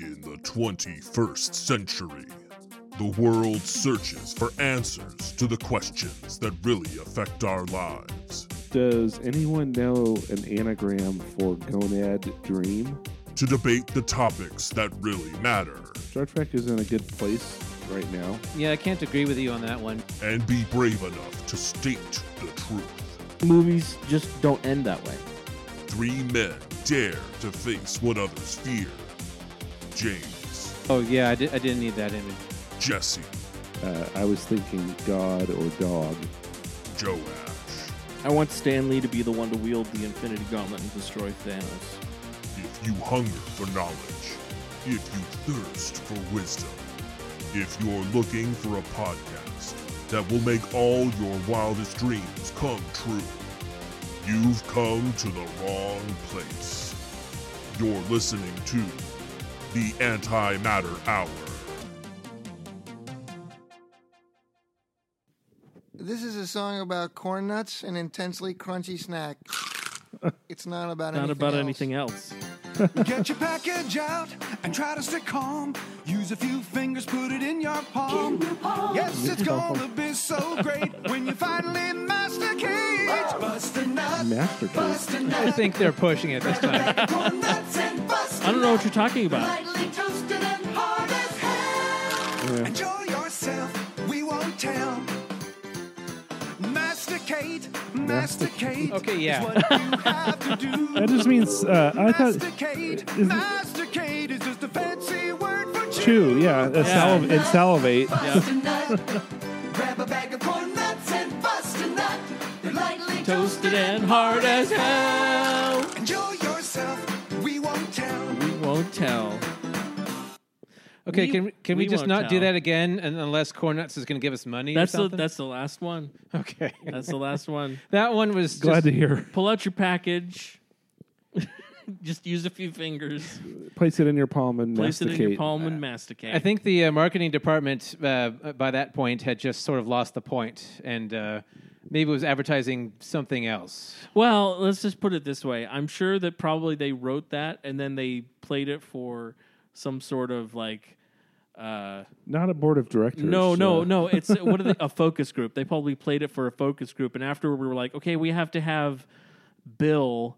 In the 21st century, the world searches for answers to the questions that really affect our lives. Does anyone know an anagram for gonad dream? To debate the topics that really matter Star Trek is in a good place right now. Yeah, I can't agree with you on that one. and be brave enough to state the truth. Movies just don't end that way. Three men dare to face what others fear. James, Oh yeah, I, di- I didn't need that image. Jesse, Uh, I was thinking God or dog. Joash. I want Stan Lee to be the one to wield the Infinity Gauntlet and destroy Thanos. If you hunger for knowledge, if you thirst for wisdom, if you're looking for a podcast that will make all your wildest dreams come true, you've come to the wrong place. You're listening to the Antimatter Hour. This is a song about corn nuts, an intensely crunchy snack. It's not about Not anything about else. anything else. Get your package out and try to stay calm. Use a few fingers, put it in your palm. Yes, it's gonna be so great when you finally masticate. Bust a nut, Masterpiece. bust a I nut. think they're pushing it this time. Corn nuts and bust a I don't know what you're talking about. Lightly toasted and hard as hell. Enjoy yourself, we won't tell. Masticate, masticate. Okay, yeah. Is what you have to do. That just means uh, I thought masticate, is- masticate is just a fancy word for chew. Yeah, uh, saliv- and salivate. Bust a nut. Grab a bag of corn nuts and bust a nut. They're lightly Toasted and hard as hell. We won't tell. Okay, We- can we, can we, we just won't not do tell. that again and unless Cornuts is going to give us money That's or the something? that's the last one. okay. That's the last one. that one was Glad just, to hear. Pull out your package. Just use a few fingers. Place it in your palm and Place masticate. it in your palm and masticate. I think the uh, marketing department uh, by that point had just sort of lost the point and uh, maybe it was advertising something else. Well, let's just put it this way. I'm sure that probably they wrote that and then they played it for some sort of like uh, Not a board of directors. no, no, uh, no. It's what are they, a focus group. They probably played it for a focus group, and after we were like, okay, we have to have Bill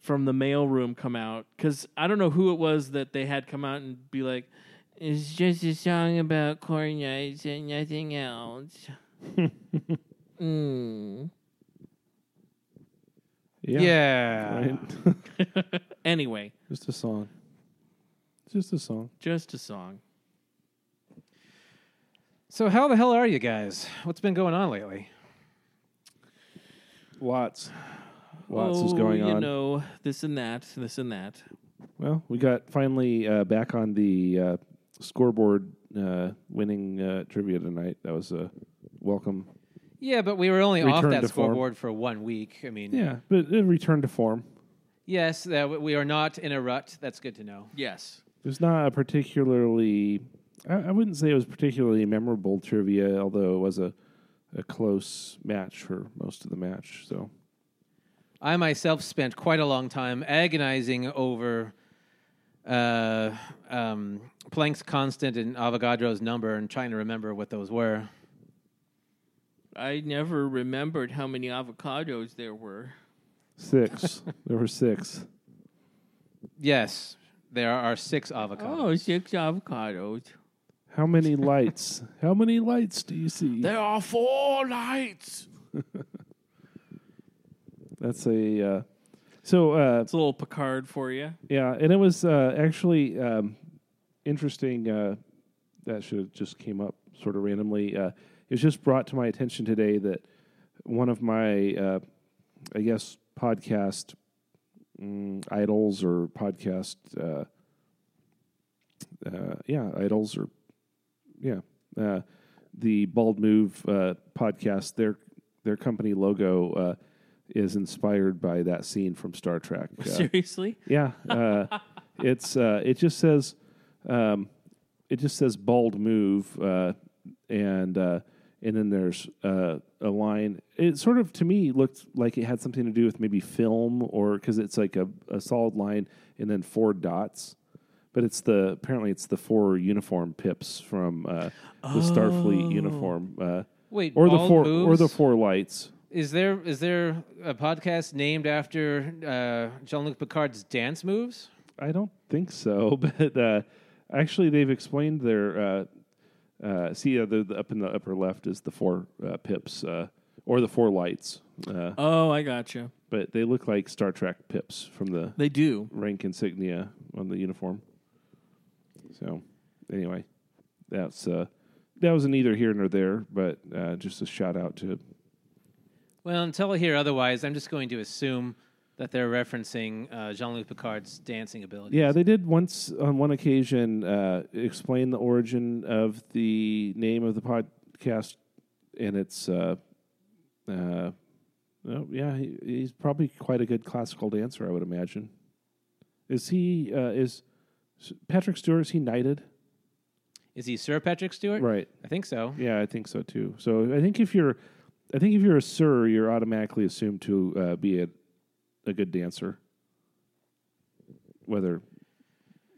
from the mailroom come out because I don't know who it was that they had come out and be like, it's just a song about corn nuts and nothing else. mm. Yeah. Right. Anyway, just a song. Just a song. just a song. So how the hell are you guys? What's been going on lately? Lots. Lots oh, is going on. you know, this and that, this and that. Well, we got finally uh, back on the uh, scoreboard uh, winning uh, trivia tonight. That was a welcome. Yeah, but we were only off Return that to form. scoreboard for one week. I mean, Yeah, but it returned to form. yes, uh, we- we are not in a rut. That's good to know. Yes. It was not a particularly. I, I wouldn't say it was particularly memorable trivia, although it was a, a close match for most of the match. So I myself spent quite a long time agonizing over uh, um, Planck's constant and Avogadro's number and trying to remember what those were. I never remembered how many avocados there were. six. there were six. Yes, there are six avocados. Oh, six avocados. How many lights? How many lights do you see? There are four lights. That's a. Uh, so uh, It's a little Picard for you. Yeah, and it was uh, actually um, interesting. Uh, that should have just came up sort of randomly. It was just brought to my attention today that one of my, uh, I guess, podcast mm, idols or podcast, uh, uh, yeah, idols or yeah, uh, the Bald Move uh, podcast. Their their company logo uh, is inspired by that scene from Star Trek. Seriously? yeah, uh, it's uh, it just says um, it just says bald move, uh, and uh, and then there's uh, a line. It sort of to me looked like it had something to do with maybe film or because it's like a, a solid line and then four dots. but it's the apparently it's the four uniform pips from uh, the Starfleet uniform, uh, Wait, or the Bald four or the four lights. Is there is there a podcast named after uh, Jean-Luc Picard's dance moves? I don't think so, but uh, actually they've explained their. Uh, uh, see, uh, the, the up in the upper left is the four uh, pips uh, or the four lights, uh, Oh, I gotcha. but they look like Star Trek pips from the They do. rank insignia on the uniform. So, anyway, that's uh, that was neither here nor there, but uh, just a shout out to Well, until I hear otherwise, I'm just going to assume that they're referencing uh, Jean-Luc Picard's dancing abilities. yeah. They did once on one occasion uh, explain the origin of the name of the podcast, and it's uh, uh, oh, yeah, he, he's probably quite a good classical dancer, I would imagine. Is he uh, is Patrick Stewart? Is he knighted? Is he Sir Patrick Stewart? Right. I think so. Yeah, I think so too. So I think if you're, I think if you're a sir, you're automatically assumed to uh, be a, a good dancer. Whether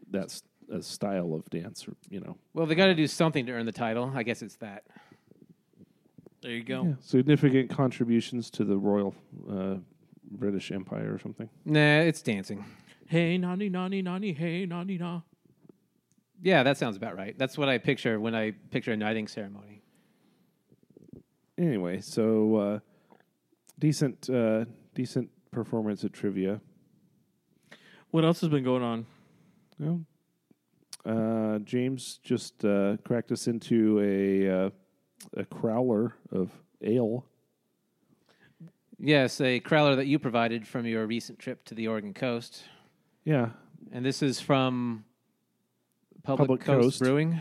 that's a style of dance or you know, Well, they got to do something to earn the title. I guess it's that. There you go. yeah, significant contributions to the royal uh, British Empire or something. Nah, it's dancing. Hey, nani, nani, nani, hey, nani, na. Yeah, that sounds about right. That's what I picture when I picture a knighting ceremony. Anyway, so uh, decent, uh, decent performance at trivia. What else has been going on? Well, uh, James just uh, cracked us into a uh, a crowler of ale. Yes, a crowler that you provided from your recent trip to the Oregon coast. Yeah, And this is from Public, Public Coast, Coast. Brewing.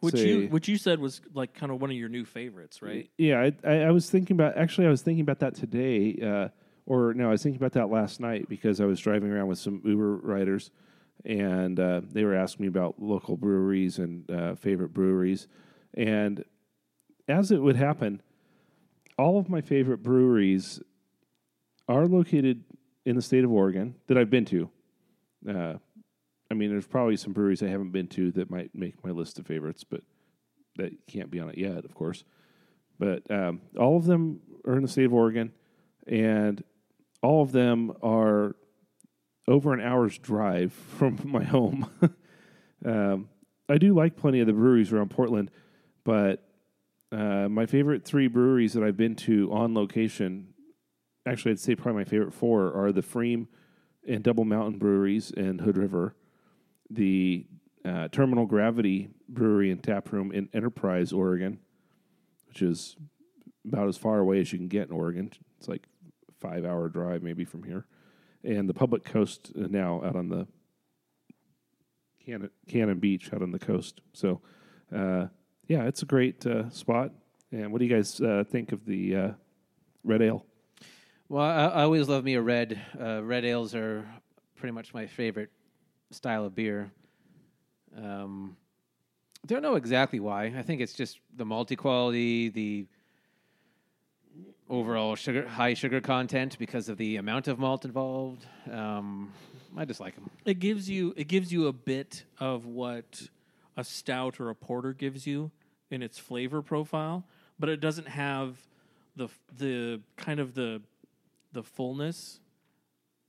Which Say- you which you said was like kind of one of your new favorites, right? Yeah, I, I, I was thinking about actually I was thinking about that today, uh, or no, I was thinking about that last night because I was driving around with some Uber riders, and uh, they were asking me about local breweries and uh, favorite breweries, and as it would happen, all of my favorite breweries are located in the state of Oregon that I've been to. I mean, there's probably some breweries I haven't been to that might make my list of favorites, but that can't be on it yet, of course. But um, all of them are in the state of Oregon, and all of them are over an hour's drive from my home. um, I do like plenty of the breweries around Portland, but uh, my favorite three breweries that I've been to on location, actually, I'd say probably my favorite four are the pFriem and Double Mountain breweries in Hood River, the uh, Terminal Gravity Brewery and Tap Room in Enterprise, Oregon, which is about as far away as you can get in Oregon. It's like five hour drive maybe from here. And the Public Coast uh, now out on the Cannon, Cannon Beach out on the coast. So, uh, yeah, it's a great uh, spot. And what do you guys uh, think of the uh, red ale? Well, I, I always love me a red. Uh, red ales are pretty much my favorite style of beer. Um, don't know exactly why. I think it's just the multi quality, the overall sugar, high sugar content because of the amount of malt involved. Um, I just like them. It gives you it gives you a bit of what a stout or a porter gives you in its flavor profile, but it doesn't have the the kind of the the fullness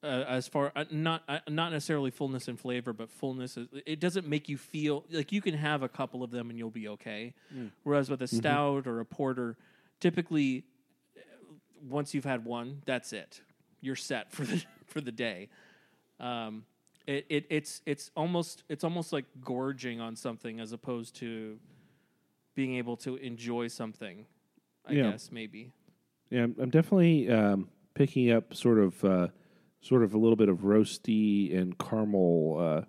uh, as far uh, not uh, not necessarily fullness and flavor, but fullness. Is, it doesn't make you feel like you can have a couple of them and you'll be okay. Whereas with a stout or a porter, typically uh, once you've had one, that's it. You're set for the for the day. Um, it, it it's it's almost it's almost like gorging on something as opposed to being able to enjoy something. I Yeah. guess maybe. Yeah, I'm I'm definitely um, picking up sort of uh, sort of a little bit of roasty and caramel uh,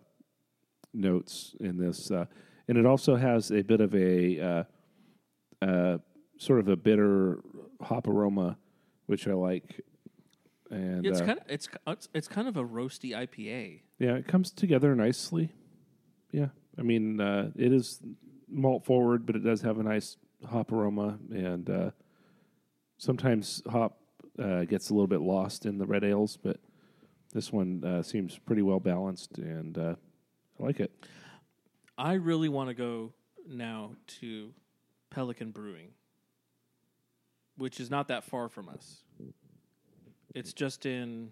notes in this, uh, and it also has a bit of a uh, uh, sort of a bitter hop aroma, which I like. And It's uh, kind of it's it's it's kind of a roasty IPA. yeah, it comes together nicely. Yeah, I mean uh, it is malt forward, but it does have a nice hop aroma, and uh, sometimes hop uh, gets a little bit lost in the red ales, but this one uh, seems pretty well balanced, and uh, I like it. I really want to go now to Pelican Brewing, which is not that far from us. It's just in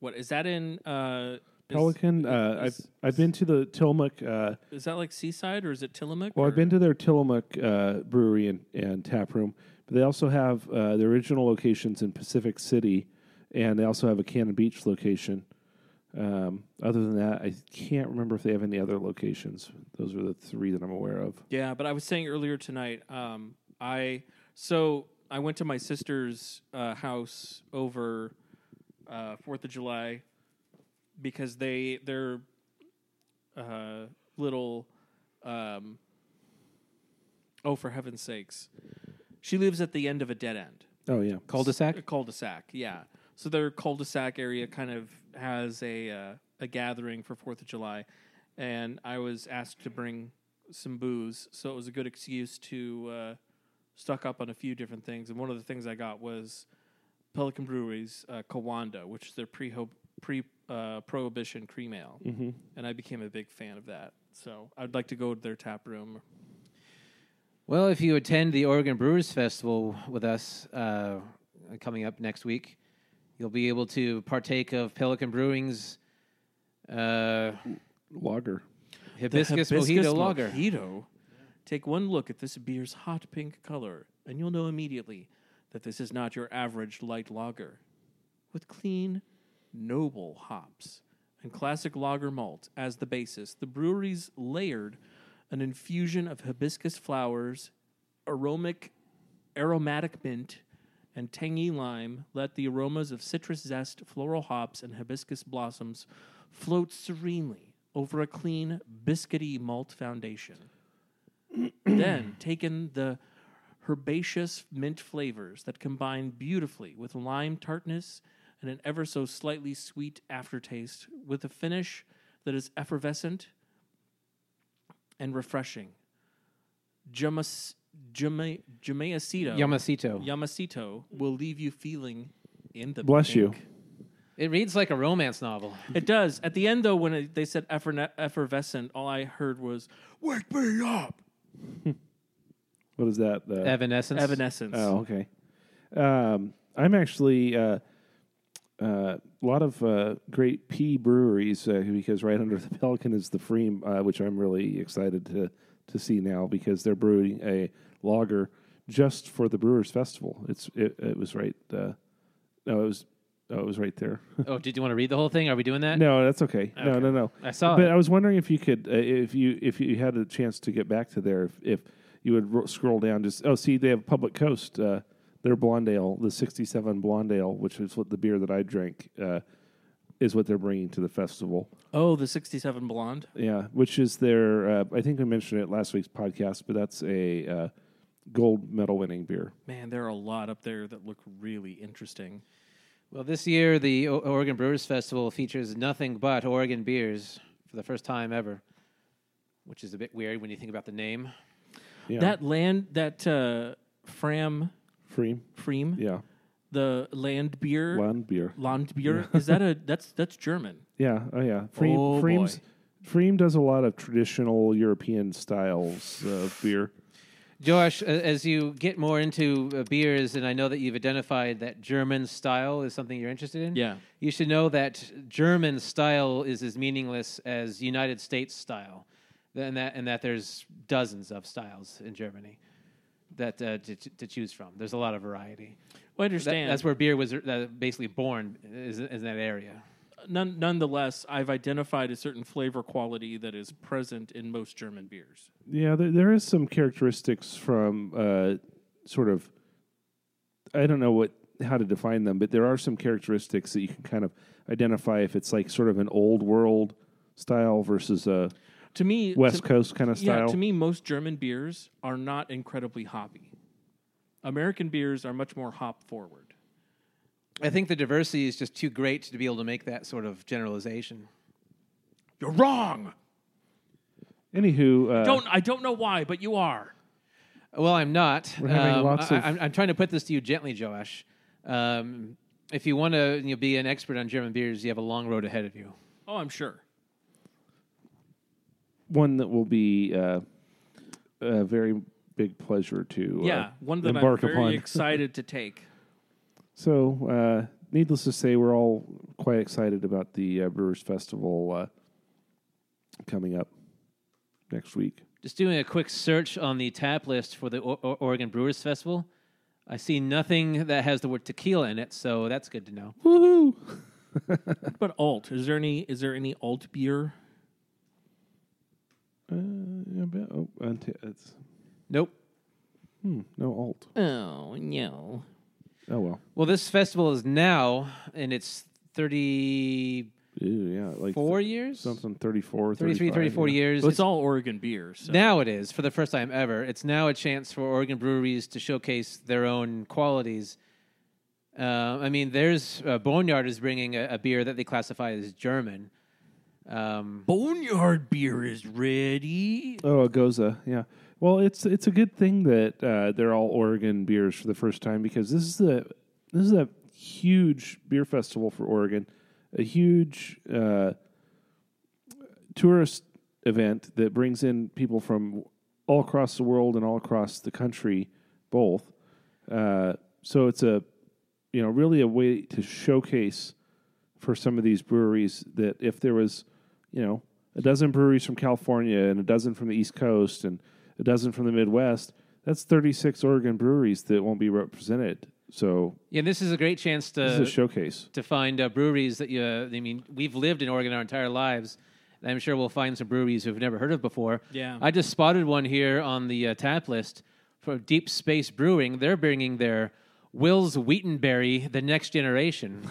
what is that in? Uh, is- Pelican. Uh, I've I've been to the Tillamook. Uh, Is that like Seaside or is it Tillamook? well, or- I've been to their Tillamook uh, brewery and, and tap room, but they also have uh, the original locations in Pacific City, and they also have a Cannon Beach location. Um, other than that, I can't remember if they have any other locations. Those are the three that I'm aware of. Yeah, but I was saying earlier tonight, um, I so I went to my sister's uh, house over uh, Fourth of July because they their uh, little um, oh for heaven's sakes, she lives at the end of a dead end. Oh yeah, Cul-de-sac. A cul-de-sac, yeah. So their cul-de-sac area kind of has a uh, a gathering for Fourth of July, and I was asked to bring some booze, so it was a good excuse to uh, stock up on a few different things. And one of the things I got was Pelican Brewery's uh, Kiwanda, which is their pre pre uh, prohibition cream ale, mm-hmm. and I became a big fan of that. So I'd like to go to their tap room. Well, if you attend the Oregon Brewers Festival with us uh, coming up next week, you'll be able to partake of Pelican Brewing's uh, lager. hibiscus, The mojito lager. Mojito. Take one look at this beer's hot pink color, and you'll know immediately that this is not your average light lager. With clean, noble hops and classic lager malt as the basis, the brewery's layered an infusion of hibiscus flowers, aromatic, aromatic mint, and tangy lime let the aromas of citrus zest, floral hops, and hibiscus blossoms float serenely over a clean, biscuity malt foundation. then take in the herbaceous mint flavors that combine beautifully with lime tartness and an ever so slightly sweet aftertaste with a finish that is effervescent and refreshing. Jamas, Jama, Jamayacito. Yamasito. Yamasito will leave you feeling in the Bless you. pink. It reads like a romance novel. It does. At the end, though, when it, they said efferne- effervescent, all I heard was "Wake me up." What is that? Uh, Evanescence. Evanescence. Oh, okay. Um, I'm actually uh, uh, a lot of uh, great P breweries uh, because right under the Pelican is the pFriem, uh, which I'm really excited to to see now because they're brewing a lager just for the Brewers Festival. It's it, it was right. Uh, no, it was oh, it was right there. Oh, did you want to read the whole thing? Are we doing that? no, that's okay. No, Okay. no, no. I saw But it. I was wondering if you could, uh, if you if you had a chance to get back to there, if, if you would ro- scroll down, just oh, see, they have Public Coast, uh, their blonde ale, the '67 blonde ale, which is what the beer that I drank, uh, is what they're bringing to the festival. Oh, the '67 blonde. Yeah, which is their. Uh, I think I mentioned it last week's podcast, but that's a uh, gold medal winning beer. Man, there are a lot up there that look really interesting. Well, this year the o- Oregon Brewers Festival features nothing but Oregon beers for the first time ever, which is a bit weird when you think about the name. Yeah, That land, that uh, Fram, pFriem. pFriem, Yeah, the land beer, blonde beer. land beer. Is that a that's that's German? Yeah, oh yeah. pFriem, Oh, pFriem's, boy. Freem does a lot of traditional European styles of beer. Josh, as you get more into uh, beers, and I know that you've identified that German style is something you're interested in. Yeah. You should know that German style is as meaningless as United States style, and that and that there's dozens of styles in Germany that uh, to, to choose from. There's a lot of variety. Well, I That- understand. that's where beer was uh, basically born, is, is in that area. None, nonetheless, I've identified a certain flavor quality that is present in most German beers. Yeah, there, there is some characteristics from uh, sort of. I don't know what how to define them, but there are some characteristics that you can kind of identify if it's like sort of an old world style versus a To me, West to, Coast kind of yeah, style. to me, most German beers are not incredibly hoppy. American beers are much more hop forward. I think the diversity is just too great to be able to make that sort of generalization. You're wrong. Anywho, uh, Don't I don't know why, but you are. Well, I'm not. We're having Um, lots I, of- I'm, I'm trying to put this to you gently, Josh. Um, if you want to you know, be an expert on German beers, you have a long road ahead of you. Oh, I'm sure. one that will be uh, a very big pleasure to uh, yeah, one that I'm very upon. excited to take. So, uh, needless to say, we're all quite excited about the uh, Brewers Festival uh, coming up next week. Just doing a quick search on the tap list for the o- O- Oregon Brewers Festival. I see nothing that has the word tequila in it, so that's good to know. Woohoo! What about alt? Is there any is there any alt beer? Uh, yeah, but- oh, unti- it's Nope. hmm, no alt. Oh no. Oh well. Well, this festival is now in its thirty. Ew, yeah, like four years? something 34, 33, 34 yeah. years. Well, it's all Oregon beers. so- Now it is for the first time ever. It's now a chance for Oregon breweries to showcase their own qualities. Uh, I mean, there's uh, Boneyard is bringing a, a beer that they classify as German. Um, Boneyard beer is ready. Oh, a Gose, yeah. Well, it's it's a good thing that uh, they're all Oregon beers for the first time because this is a this is a huge beer festival for Oregon, a huge uh, tourist event that brings in people from all across the world and all across the country, both. Uh, so it's a you know really a way to showcase for some of these breweries that if there was you know a dozen breweries from California and a dozen from the East Coast and a dozen from the Midwest, that's 36 Oregon breweries that won't be represented. So yeah, this is a great chance this is to a showcase. to find uh, breweries that you. Uh, I mean, we've lived in Oregon our entire lives. And I'm sure we'll find some breweries we've never heard of before. Yeah. I just spotted one here on the uh, tap list for Deep Space Brewing. They're bringing their Will's Wheatonberry, the next generation.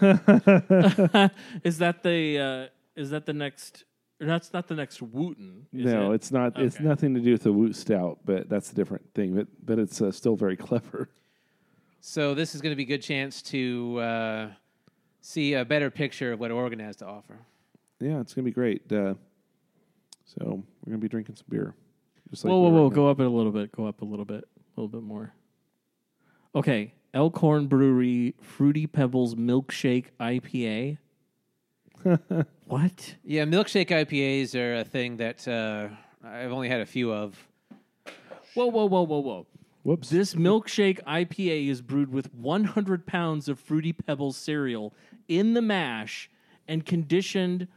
Is that the uh, is that the next? Or that's not the next Wooten. is no, it? it's not. It's nothing to do with the Woot Stout, but that's a different thing. But but it's uh, still very clever. So this is going to be a good chance to uh, see a better picture of what Oregon has to offer. Yeah, it's gonna be great. Uh, so we're gonna be drinking some beer. Just like whoa, whoa, we were whoa! now. Go up it a little bit. Go up a little bit. A little bit more. Okay, Elkhorn Brewery Fruity Pebbles Milkshake IPA. what? Yeah, milkshake IPAs are a thing that uh, I've only had a few of. Whoa, whoa, whoa, whoa, whoa! Whoops. This milkshake IPA is brewed with 100 pounds of Fruity Pebbles cereal in the mash and conditioned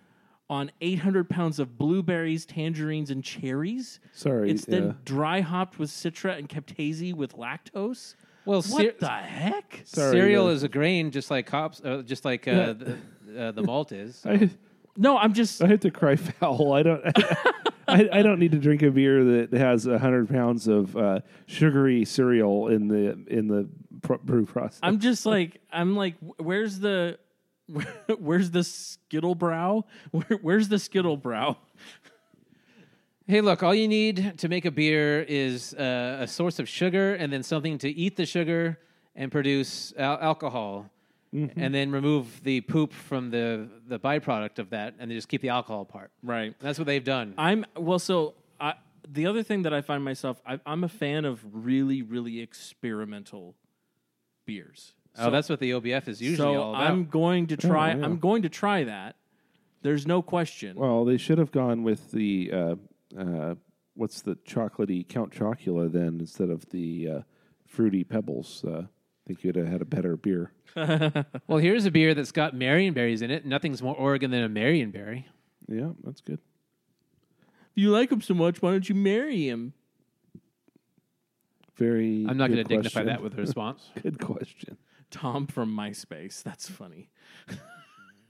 on 800 pounds of blueberries, tangerines, and cherries. Sorry, It's then uh, dry hopped with citra and kept hazy with lactose. Well, What cer- the heck? Sorry, cereal uh, is a grain, just like hops, uh, just like uh, Yeah. the, uh, the malt is. I, No, I'm just. I had to cry foul. I don't. I, I don't need to drink a beer that has hundred pounds of uh, sugary cereal in the in the pro- brew process. I'm just like I'm like where's the where's the skittle brow? Where, where's the skittle brow? Hey, look, all you need to make a beer is uh, a source of sugar and then something to eat the sugar and produce al- alcohol. And then remove the poop from the, the byproduct of that and they just keep the alcohol part. Right. That's what they've done. I'm well. So I, the other thing that I find myself, I, I'm a fan of really, really experimental beers. oh, that's what the OBF is usually so all about. I'm going to try. yeah. I'm going to try that. There's no question. well, they should have gone with the uh, uh, what's the chocolatey Count Chocula then instead of the uh, fruity Pebbles. Uh, I think you'd have had a better beer. well, here's a beer that's got Marionberries in it. Nothing's more Oregon than a Marionberry. Yeah, that's good. if you like him so much, why don't you marry him? Very. I'm not going to dignify that with a response. Good question. Tom from MySpace. That's funny.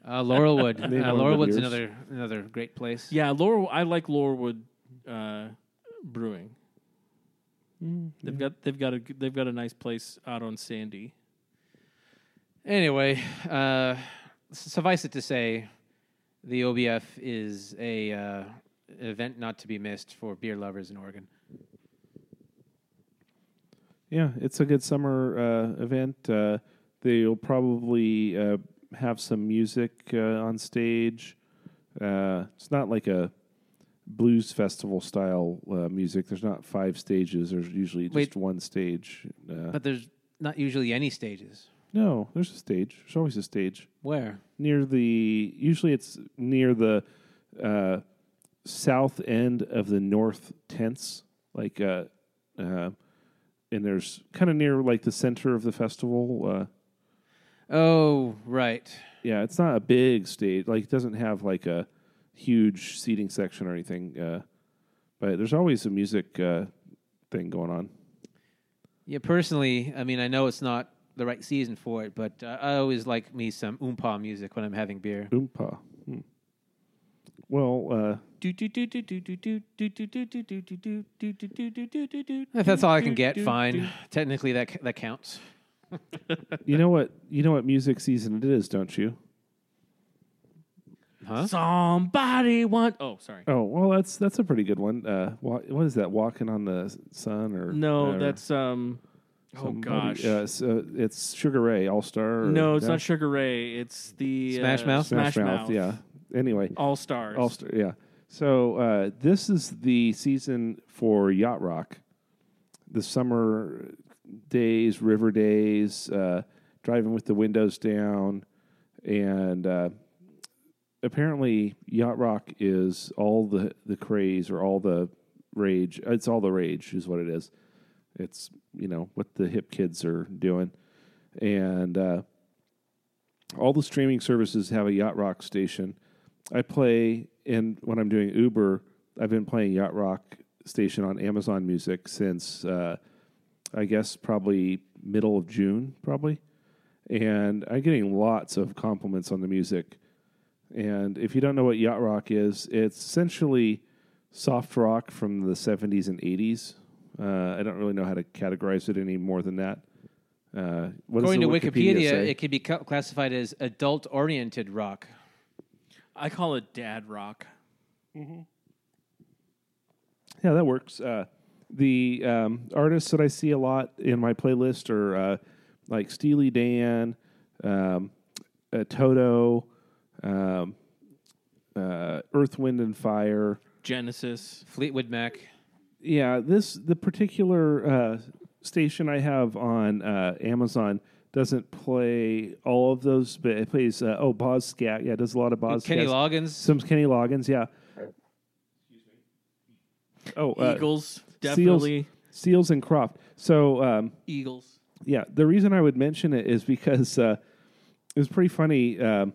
Uh, Laurelwood. Name uh, one of the Laurelwood's another another great place. Yeah, Laurel. I like Laurelwood uh, Brewing. They've got they've got a they've got a nice place out on Sandy. Anyway, uh, suffice it to say, the OBF is a uh, event not to be missed for beer lovers in Oregon. Yeah, it's a good summer uh, event. Uh, they'll probably uh, have some music uh, on stage. Uh, it's not like a blues festival style uh, music. There's not five stages. There's usually just Wait. one stage. Uh, But there's not usually any stages. no, there's a stage. There's always a stage Where? near the. Usually, it's near the uh, south end of the north tents, like uh, uh, and there's kind of near like the center of the festival. Uh, Oh, right. yeah, it's not a big stage. Like, it doesn't have like a huge seating section or anything. Uh, but there's always a music uh, thing going on. Yeah, personally, I mean, I know it's not the right season for it, but uh, I always like me some oompa music when I'm having beer. Oompa. Hmm. Well, uh, If that's all I can get, fine. Technically, that that counts. you know what? You know what music season it is, don't you? Huh? Somebody want. Oh, sorry. Oh, well, that's that's a pretty good one. Uh, wa- what is that? Walking on the sun or No, or that's um. Oh somebody- gosh. uh, it's, uh, it's Sugar Ray All Star. no, it's not Sugar Ray. It's the Smash uh, Mouth? Smash, Smash Mouth. Yeah. Anyway, All stars. All Star. Yeah. So uh, this is the season for yacht rock. The summer days, river days, uh, driving with the windows down, and uh, apparently yacht rock is all the the craze or all the rage. It's all the rage, is what it is. It's you know what the hip kids are doing, and uh, all the streaming services have a yacht rock station. I play, and when I'm doing Uber, I've been playing Yacht Rock station on Amazon Music since uh, I guess probably middle of June, probably. And I'm getting lots of compliments on the music. And if you don't know what Yacht Rock is, it's essentially soft rock from the 70s and 80s. Uh, I don't really know how to categorize it any more than that. Uh, what According to the Wikipedia, say? it can be ca- classified as adult-oriented rock. I call it dad rock. Yeah, that works. Uh, the um, artists that I see a lot in my playlist are uh, like Steely Dan, um, uh, Toto, um, uh, Earth, Wind, and Fire. Genesis. Fleetwood Mac. Yeah, this the particular uh, station I have on uh, Amazon doesn't play all of those, but it plays uh, oh Boz Scaggs. Yeah, it does a lot of Boz. Kenny. Loggins. Some Kenny Loggins. Yeah. Excuse me. Oh, uh, Eagles. Definitely. Seals and Croft. So um, Eagles. yeah, the reason I would mention it is because uh, it was pretty funny. Um,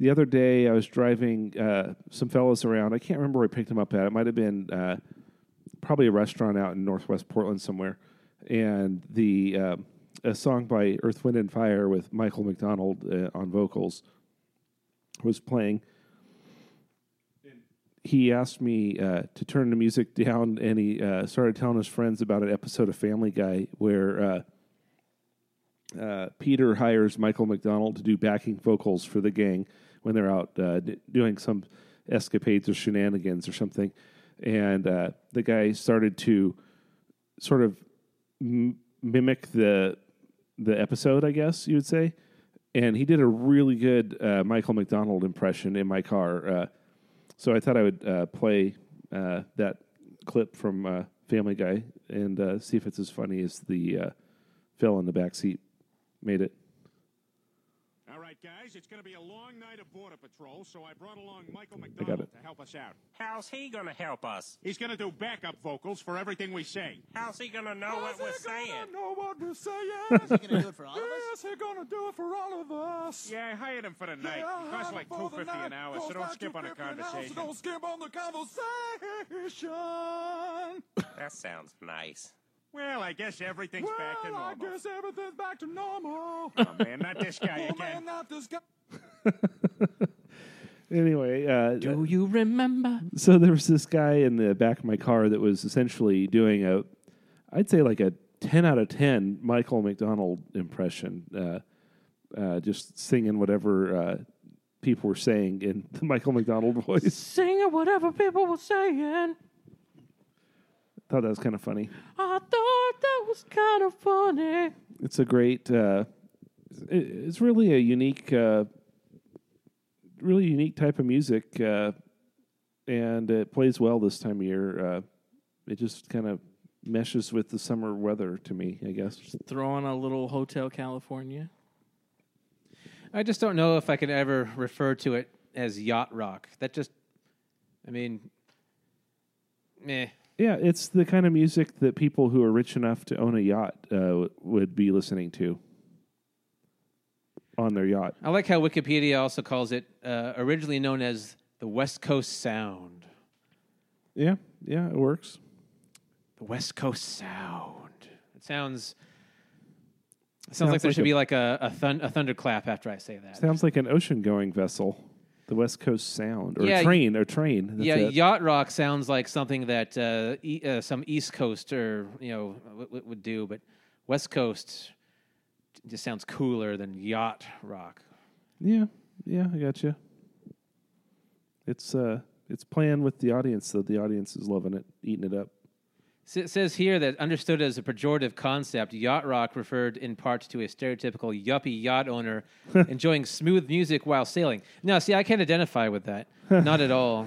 the other day, I was driving uh, some fellows around. I can't remember where I picked them up at. It might have been uh, probably a restaurant out in Northwest Portland somewhere. And the um a song by Earth, Wind, and Fire with Michael McDonald uh, on vocals was playing. He asked me uh, to turn the music down, and he uh, started telling his friends about an episode of Family Guy where uh, uh, Peter hires Michael McDonald to do backing vocals for the gang when they're out uh, doing some escapades or shenanigans or something. And uh, the guy started to sort of m- mimic the the episode, I guess you would say. And he did a really good uh, Michael McDonald impression in my car. Uh, so I thought I would uh, play uh, that clip from Family Guy and see if it's as funny as the Phil in the back seat made it. All right, guys, it's going to be a long night of Border Patrol, so I brought along Michael McDonald to help us out. How's he gonna help us? He's going to do backup vocals for everything we say. How's he gonna know what we're saying? know what we're saying. Is he gonna do it for all of us? yes, he's going to do it for all of us. Yeah, I hired him for the night. It costs like two fifty an hour, so don't skip on the conversation. Don't skip on the conversation. That sounds nice. Well, I guess everything's back to Well, I normal. guess everything's back to normal. Oh man, not this guy Oh man, again. not this guy. Anyway, uh, Do you remember? so there was this guy in the back of my car that was essentially doing a, I'd say like a ten out of ten Michael McDonald impression, uh, uh, just singing whatever uh, people were saying in the Michael McDonald voice. Singing whatever people were saying. Thought that was kind of funny. I thought that was kind of funny. It's a great. Uh, it, it's really a unique, uh, really unique type of music, uh, and it plays well this time of year. Uh, it just kind of meshes with the summer weather to me, I guess. Throw on a little Hotel California. I just don't know if I could ever refer to it as yacht rock. That just, I mean, meh. Yeah, it's the kind of music that people who are rich enough to own a yacht uh, would be listening to on their yacht. I like how Wikipedia also calls it uh, originally known as the West Coast Sound. Yeah, yeah, it works. The West Coast Sound. It sounds. It sounds, Sounds like there like should a- be like a a, thun- a thunderclap after I say that. Sounds like an ocean-going vessel, the West Coast Sound, or Yeah, a train, or train. That's yeah, it. yacht rock sounds like something that uh, e- uh, some East Coaster, you know, w- w- would do, but West Coast just sounds cooler than yacht rock. yeah, yeah. I got you. It's uh, it's playing with the audience, so the audience is loving it, eating it up. S- It says here that understood as a pejorative concept, yacht rock referred in part to a stereotypical yuppie yacht owner enjoying smooth music while sailing. Now, see, I can't identify with that, not at all.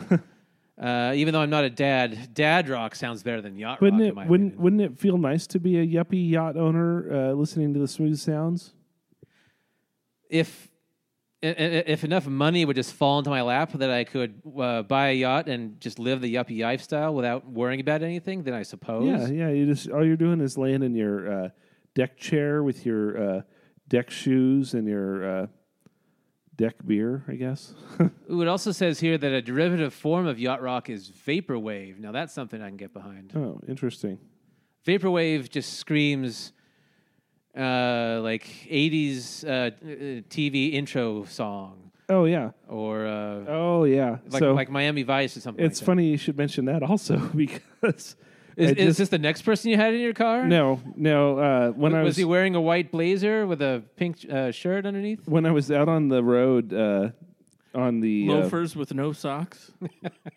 Uh, even though I'm not a dad, dad rock sounds better than yacht Wouldn't rock. it? in my Wouldn't opinion. Wouldn't it feel nice to be a yuppie yacht owner, uh, listening to the smooth sounds? if if enough money would just fall into my lap that I could uh, buy a yacht and just live the yuppie lifestyle without worrying about anything, then I suppose. Yeah, yeah. You just all you're doing is laying in your uh, deck chair with your uh, deck shoes and your uh, deck beer, I guess. Ooh, it also says here that a derivative form of yacht rock is vaporwave. Now that's something I can get behind. oh, interesting. Vaporwave just screams uh, like '80s uh, uh, TV intro song, Oh yeah. or uh, Oh yeah. like so like Miami Vice or something. it's like that. funny you should mention that also because Is, I is just- this the next person you had in your car? no no uh, when was, I was he wearing a white blazer with a pink uh, shirt underneath? when I was out on the road uh, on the uh, Loafers with no socks. when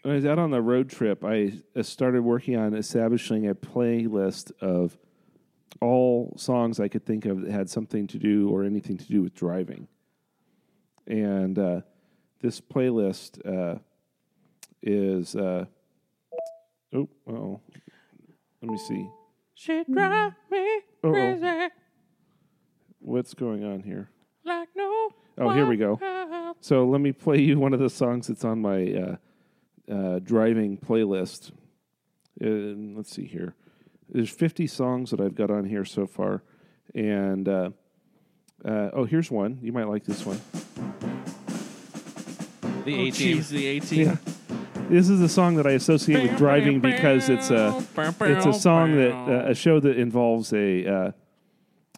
I was out on the road trip, I uh, started working on establishing a playlist of all songs I could think of that had something to do or anything to do with driving. And uh, this playlist uh, is uh, oh oh, let me see She drive me Uh-oh. crazy what's going on here. like no. Oh, here we go. So let me play you one of the songs that's on my uh, uh, driving playlist. And let's see here. There's 50 songs that I've got on here so far, and uh, uh, oh, here's one. You might like this one. The Oh, 18. jeez, the 18. Yeah. This is a song that I associate with driving because it's a it's a song that uh, a show that involves a uh,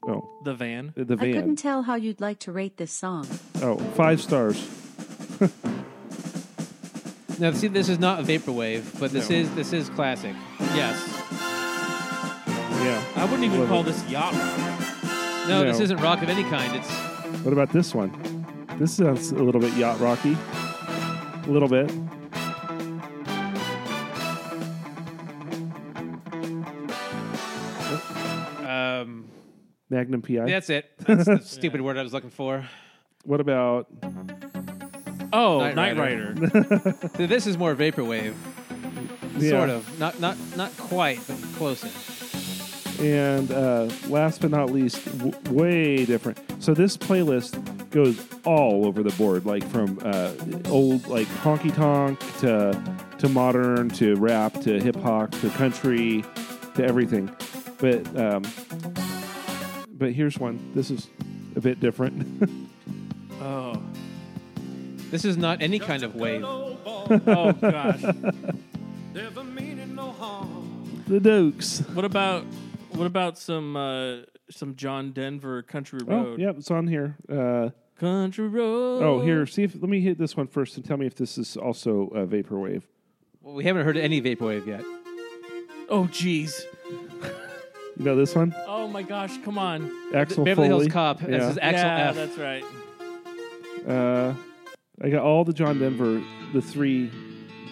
oh the van. the van. I couldn't tell how you'd like to rate this song. Oh, five stars. Now, see, this is not a vaporwave, but this No. is this is classic. Yes. Yeah. I wouldn't even Love call it. this yacht. No, this isn't rock of any kind. It's What about this one? This sounds a little bit yacht rocky. A little bit. um, Magnum PI. that's it. That's the stupid word I was looking for. What about Oh, Knight Knight, Rider. Rider. This is more vaporwave, Yeah. sort of. Not not not quite, but closer. And uh, last but not least, w- way different. So this playlist goes all over the board, like from uh, old like honky tonk to to modern to rap to hip hop to country to everything. But um, but here's one. This is a bit different. Oh. This is not any kind of wave. Oh gosh. the Dukes. what about what about some uh, some John Denver Country Oh, Road? yep, it's on here. Uh, Country Road. oh, here. See if let me hit this one first and tell me if this is also uh, vaporwave. Well, we haven't heard any vaporwave yet. Oh jeez. You know this one? Oh my gosh. Come on. Axel Beverly Foley. Hills Cop. This Yeah. is Axel yeah, F. that's right. Uh, I got all the John Denver, the three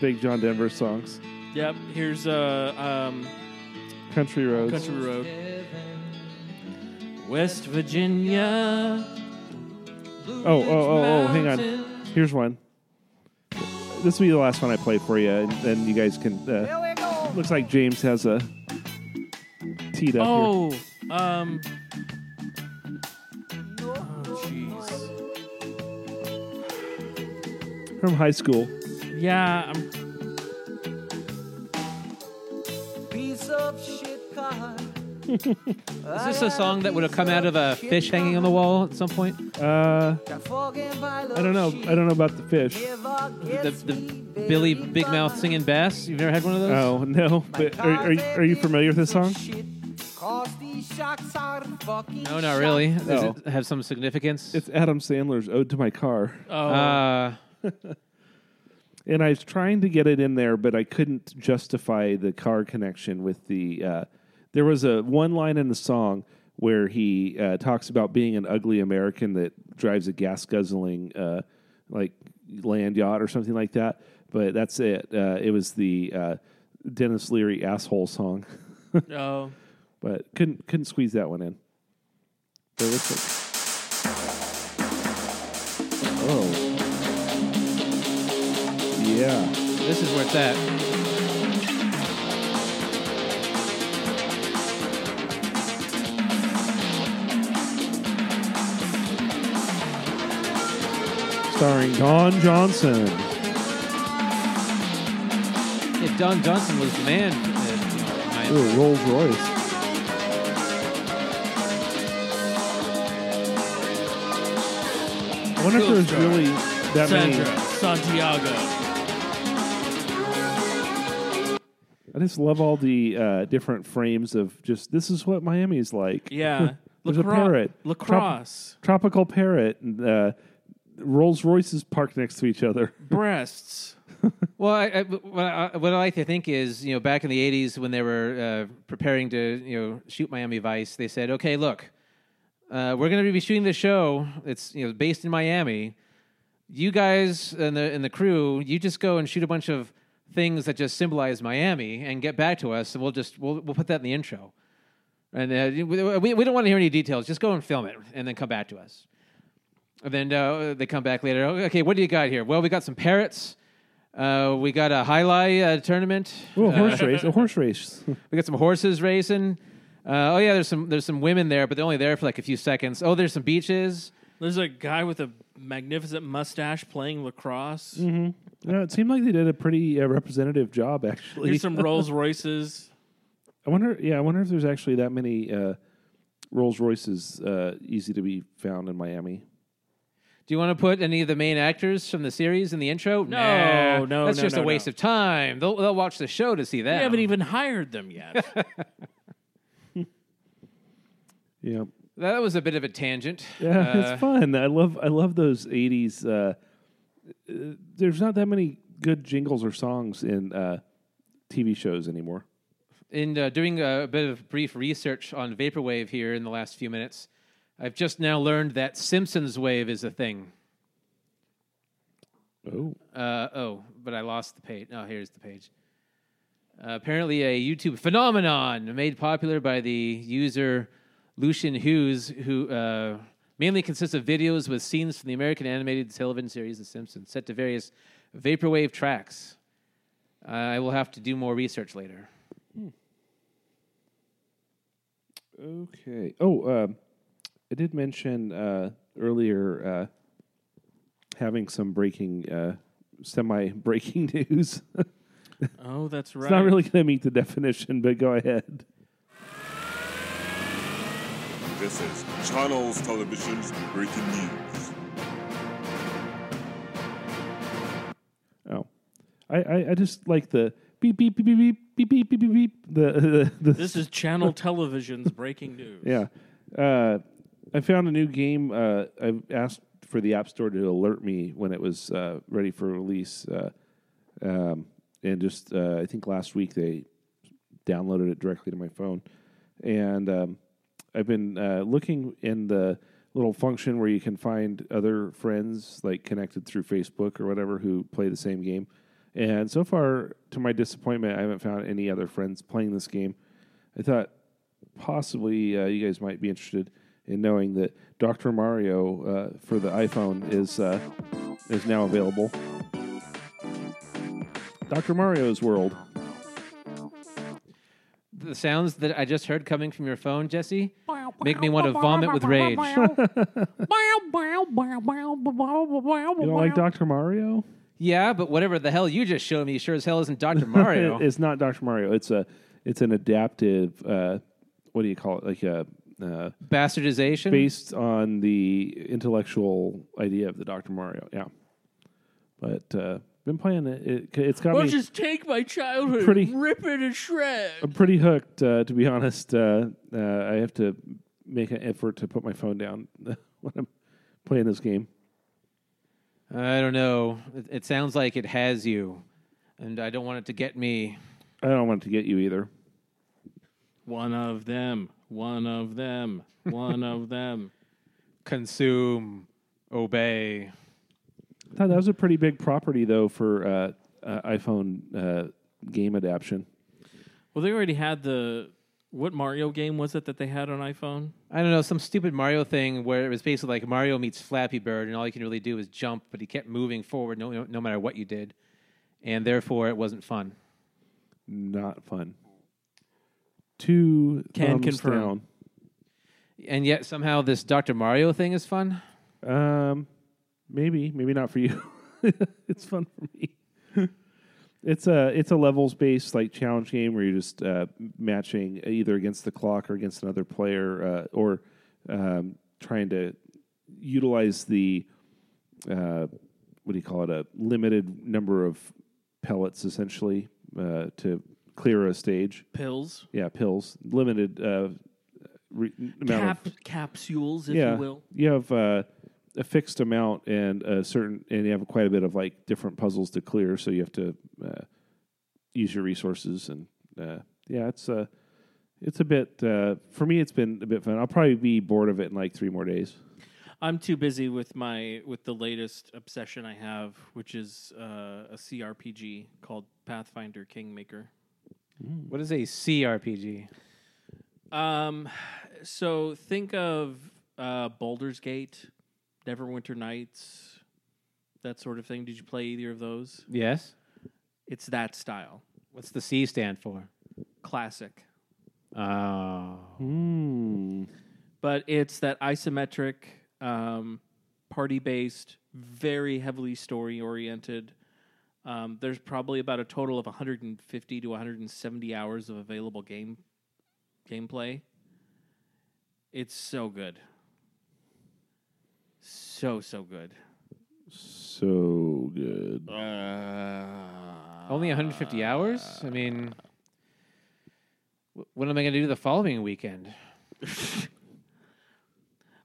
big John Denver songs. Yep. Here's uh um Country Roads. Country Road. West Virginia. Oh, oh, oh, oh, hang on. Here's one. This will be the last one I play for you, and then you guys can. Uh, looks like James has a teed up Oh, um. Oh, jeez. from high school. Yeah, I'm. Is this a song that would have come out of a fish hanging on the wall at some point? Uh, I don't know. I don't know about the fish. The, the Billy Big Mouth singing bass? You've never had one of those? Oh no! But are, are, you, are you familiar with this song? No, not really. Does No. it have some significance? It's Adam Sandler's "Ode to My Car," Oh, uh, and I was trying to get it in there, but I couldn't justify the car connection with the. Uh, there was a one line in the song where he uh, talks about being an ugly American that drives a gas guzzling uh, like land yacht or something like that. But that's it. Uh, it was the uh, Denis Leary asshole song, oh. but couldn't couldn't squeeze that one in. But like- Oh. Yeah. this is where it's at. Starring Don Johnson. Yeah, Don Johnson was the man. uh, you know, Ooh, Rolls Royce. I wonder if there's really that Sandra many. Santiago. I just love all the uh, different frames of just this is what Miami's like. Yeah. There's a Lacro- parrot. Lacrosse. Tropical parrot. And, uh, Rolls Royces parked next to each other. Breasts. Well, I, I, what, I, what I like to think is, you know, back in the '80s when they were uh, preparing to, you know, shoot Miami Vice, they said, "Okay, look, uh, we're going to be shooting the show. It's you know based in Miami. You guys and the and the crew, you just go and shoot a bunch of things that just symbolize Miami and get back to us, and we'll just we'll we'll put that in the intro. And uh, we, we we don't want to hear any details. Just go and film it, and then come back to us. And then uh, they come back later. Okay, what do you got here? Well, we got some parrots. Uh, we got a jai alai uh, tournament. Oh, a Uh, horse race. A horse race. we got some horses racing. Uh, oh yeah, there's some there's some women there, but they're only there for like a few seconds. Oh, there's some beaches. There's a guy with a magnificent mustache playing lacrosse. You know, it seemed like they did a pretty uh, representative job, actually. There's some Rolls Royces. I wonder. Yeah, I wonder if there's actually that many uh, Rolls Royces uh, easy to be found in Miami. Do you want to put any of the main actors from the series in the intro? No, Nah, no, that's no, just no, a waste no. of time. They'll they'll watch the show to see that. We haven't even hired them yet. Yeah, That was a bit of a tangent. yeah, Uh, it's fun. I love. I love those '80s. Uh, uh, there's not that many good jingles or songs in uh, TV shows anymore. in uh, doing a bit of brief research on vaporwave here in the last few minutes, I've just now learned that Simpsons wave is a thing. Oh, Uh, oh, but I lost the page. Oh, here's the page. Uh, apparently, a YouTube phenomenon made popular by the user Lucien Hughes, who uh, mainly consists of videos with scenes from the American animated television series The Simpsons, set to various vaporwave tracks. I will have to do more research later. okay. Oh, um, I did mention uh, earlier uh, having some breaking, uh, semi-breaking news. oh, that's right. It's not really going to meet the definition, but go ahead. This is Channels Television's breaking news. Oh, I, I, I just like the beep beep beep beep beep beep beep beep beep beep. The, the, the This is Channel Television's breaking news. yeah. Uh, I found a new game. Uh, I asked for the App Store to alert me when it was uh, ready for release, uh, um, and just uh, I think last week they downloaded it directly to my phone, and um, I've been uh, looking in the little function where you can find other friends like connected through Facebook or whatever who play the same game. And so far, to my disappointment, I haven't found any other friends playing this game. I thought possibly uh, you guys might be interested in knowing that Dr. Mario uh, for the iPhone is uh, is now available. Dr. Mario's World. The sounds that I just heard coming from your phone, Jesse, make me want to vomit with rage. You don't like Dr. Mario? yeah, but whatever the hell you just showed me sure as hell isn't Dr. Mario. it's not Dr. Mario. It's a it's an adaptive. Uh, what do you call it? Like a uh, Bastardization. based on the intellectual idea of the Dr. Mario. Yeah, but uh, been playing it. it it's got Or me. just take my childhood, Pretty- rip it to shreds. I'm pretty hooked, uh, to be honest. Uh, uh, I have to make an effort to put my phone down when I'm playing this game. I don't know. It, it sounds like it has you, and I don't want it to get me. I don't want it to get you either. One of them. One of them. One of them. Consume, obey. That was a pretty big property, though, for uh, uh, iPhone uh, game adaptation. Well, they already had the. What Mario game was it that they had on iPhone? I don't know some stupid Mario thing where it was basically like Mario meets Flappy Bird, and all you can really do is jump, but he kept moving forward no, no, no matter what you did, and therefore it wasn't fun. Not fun. Two Can thumbs confirm. And yet somehow this Dr. Mario thing is fun. Um, maybe, maybe not for you. it's fun for me. it's a it's a levels based like challenge game where you're just uh, matching either against the clock or against another player, uh, or um, trying to utilize the uh, what do you call it a limited number of pellets essentially uh, to clear a stage. Pills. Yeah, pills, limited uh, re- amount Cap, of capsules, if yeah. you will. You have uh, a fixed amount and a certain, and you have quite a bit of like different puzzles to clear. So you have to uh, use your resources, and uh, yeah, it's uh, it's a bit uh, for me. It's been a bit fun. I'll probably be bored of it in like three more days. I'm too busy with my with the latest obsession I have, which is uh, a CRPG called Pathfinder Kingmaker. What is a CRPG? Um, so think of uh, Baldur's Gate, Neverwinter Nights, that sort of thing. Did you play either of those? Yes. It's that style, What's the C stand for? classic. Oh. Hmm. but it's that isometric, um, party based, very heavily story oriented. Um, there's probably about a total of 150 to 170 hours of available game gameplay. It's so good, so so good. So good. Only 150 hours? I mean, wh- what am I going to do the following weekend?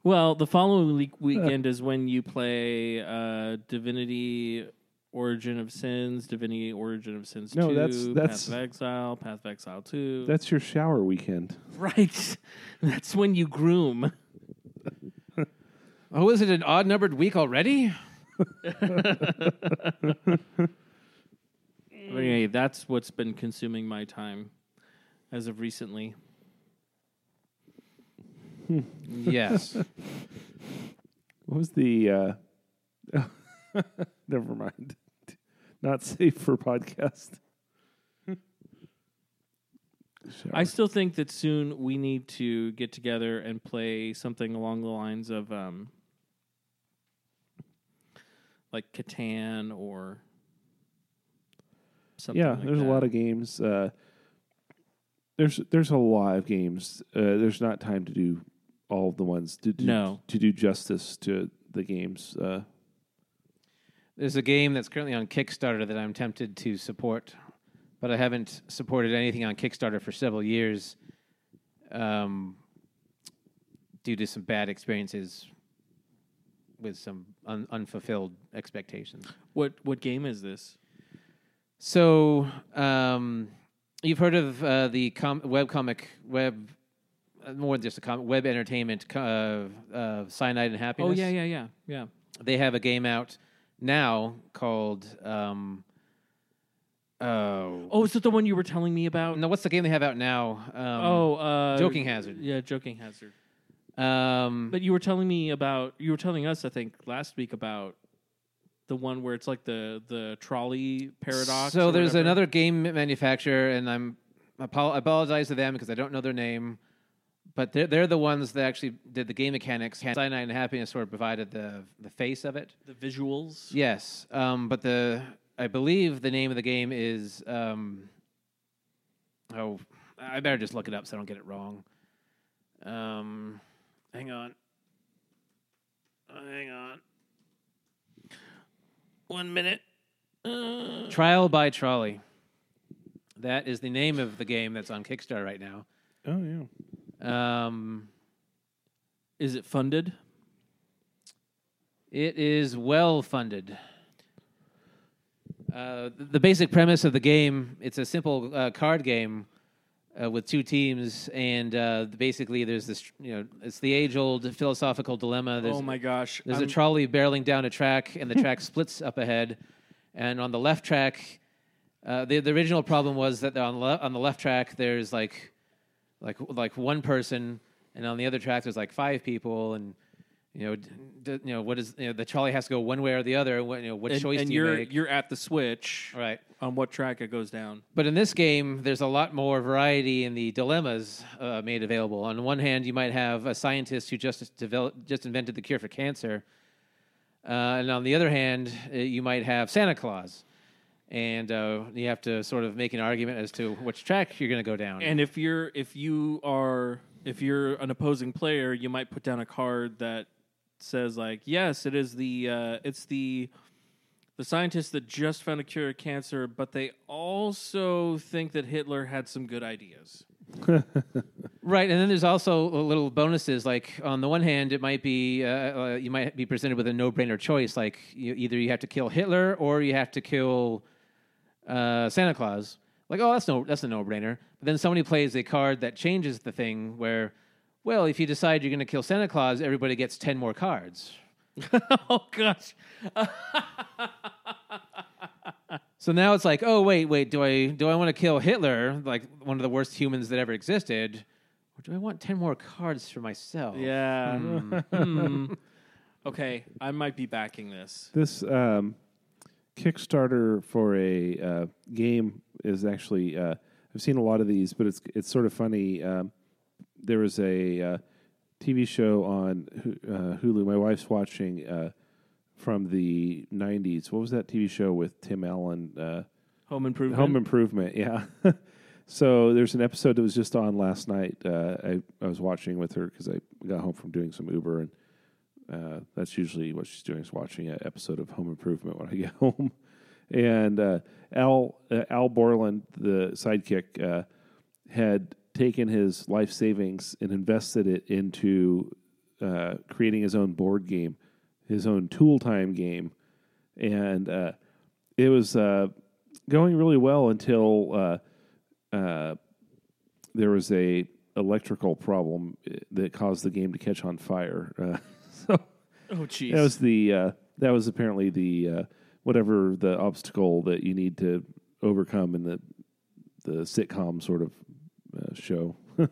Well, the following week, weekend is when you play uh, Divinity Origin of Sins, Divinity Origin of Sins No, 2, that's- that's- Path of Exile, Path of Exile 2. That's your shower weekend. right. That's when you groom. Oh, is it an odd numbered week already? Anyway, that's what's been consuming my time as of recently. yes. What was the? Uh, never mind. Not safe for podcast. I still think that soon we need to get together and play something along the lines of um, like Catan or something. yeah, like there's that. a lot of games. Uh, there's there's a lot of games. Uh, there's not time to do all the ones to do, No. to do justice to the games. Uh, There's a game that's currently on Kickstarter that I'm tempted to support, but I haven't supported anything on Kickstarter for several years um, due to some bad experiences with some un- unfulfilled expectations. What what game is this? So, um, you've heard of uh, the com- web comic web, uh, more than just a comic, web entertainment, uh, uh, Cyanide and Happiness. Oh yeah, yeah, yeah, yeah. They have a game out now called. Um, oh, Oh, is it the one you were telling me about? no! What's the game they have out now? Um, oh, uh, Joking Hazard. Yeah, Joking Hazard. Um, But you were telling me about you were telling us, I think, last week about the one where it's like the the trolley paradox. So or there's whatever. another game manufacturer, and I'm apo- apologize to them because I don't know their name, but they're they're the ones that actually did the game mechanics. Cyanide and Happiness sort of provided the the face of it. the visuals. Yes, um, but the I believe the name of the game is um, oh I better just look it up so I don't get it wrong. Um, hang on. Hang on. One minute. Uh, Trial by Trolley. That is the name of the game that's on Kickstarter right now. Oh yeah. Um, Is it funded? It is well funded. Uh, the basic premise of the game it's a simple uh, card game uh, with two teams, and uh, basically there's this you know it's the age old philosophical dilemma. There's, oh my gosh! There's I'm- a trolley barreling down a track, and the track splits up ahead. And on the left track, uh, the the original problem was that on le- on the left track there's like like like one person, and on the other track there's like five people, and you know d- d- you know what is you know the trolley has to go one way or the other. What you know what and, choice and do you you're make? you're at the switch right. on what track it goes down. But in this game, there's a lot more variety in the dilemmas uh, made available. On one hand, you might have a scientist who just developed, just invented the cure for cancer, uh, and on the other hand, uh, you might have Santa Claus, and uh, you have to sort of make an argument as to which track you're going to go down. And if you're if you are if you're an opposing player, you might put down a card that says like, yes, it is the uh, it's the the scientists that just found a cure of cancer, but they also think that Hitler had some good ideas. Right, and then there's also little bonuses. Like on the one hand, it might be uh, uh, you might be presented with a no-brainer choice. Like you, either you have to kill Hitler or you have to kill uh, Santa Claus. Like oh, that's no that's a no-brainer. But then somebody plays a card that changes the thing. Where, well, if you decide you're going to kill Santa Claus, everybody gets ten more cards. oh gosh. So now it's like, oh wait, wait, do I do I want to kill Hitler, like one of the worst humans that ever existed, or do I want ten more cards for myself? Yeah. Hmm. Okay, I might be backing this. This um, Kickstarter for a uh, game is actually uh, I've seen a lot of these, but it's it's sort of funny. Um, there was a uh, TV show on uh, Hulu. My wife's watching uh, from the '90s. What was that TV show with Tim Allen? Uh, Home improvement. Home Improvement, yeah. so there's an episode that was just on last night. Uh, I I was watching with her because I got home from doing some Uber, and uh, that's usually what she's doing is watching an episode of Home Improvement when I get home. And uh, Al uh, Al Borland, the sidekick, uh, had taken his life savings and invested it into uh, creating his own board game, his own tool time game, and it was going really well until there was a electrical problem that caused the game to catch on fire. So Oh jeez. that was the uh, that was apparently the uh, whatever the obstacle that you need to overcome in the the sitcom sort of uh, show. it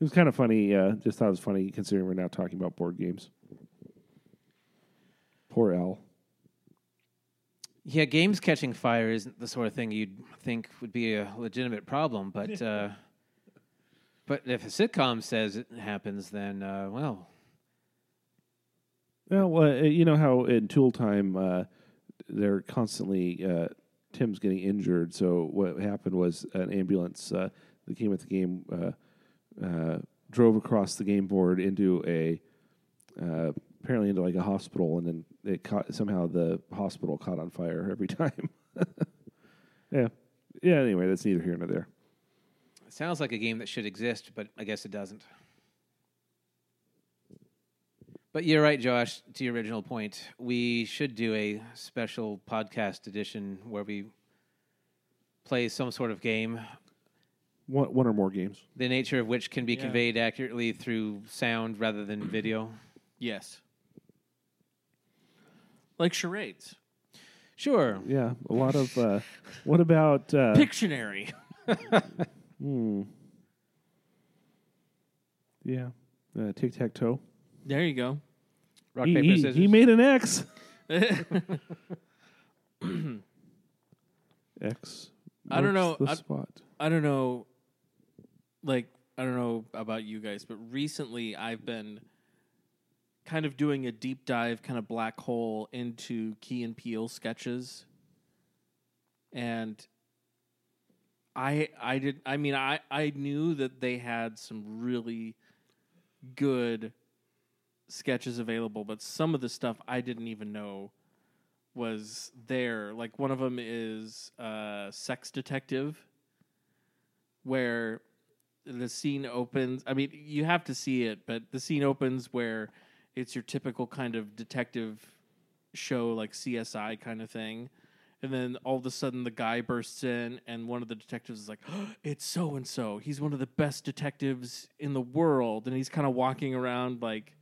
was kind of funny. Uh, just thought it was funny considering we're now talking about board games. Poor Al. Yeah, games catching fire isn't the sort of thing you'd think would be a legitimate problem, but uh, but if a sitcom says it happens, then uh, well, Well, uh, you know how in Tool Time uh, they're constantly uh, Tim's getting injured. So what happened was an ambulance uh, that came with the game uh, uh, drove across the game board into a apparently into like a hospital, and then it caught somehow the hospital caught on fire every time. yeah, yeah. Anyway, that's neither here nor there. it sounds like a game that should exist, but I guess it doesn't. But you're right, Josh. To your original point, we should do a special podcast edition where we play some sort of game, One, one or more games. the nature of which can be Yeah. conveyed accurately through sound rather than video. yes. Like charades. Sure. Yeah, a lot of. Uh, what about uh, Pictionary. Hmm. Yeah. Uh, Tic tac toe. There you go. Rock, He, paper, he, scissors. he made an X. X. I don't marks know. The I- spot. I don't know. Like I don't know about you guys, but recently I've been kind of doing a deep dive, kind of black hole into Key and Peele sketches, and I I did I mean I I knew that they had some really good sketches available, but some of the stuff I didn't even know was there. Like one of them is uh, Sex Detective, where the scene opens. I mean, you have to see it, but the scene opens where it's your typical kind of detective show, like CSI kind of thing. And then all of a sudden, the guy bursts in, and one of the detectives is like, "It's so and so. He's one of the best detectives in the world." And he's kind of walking around like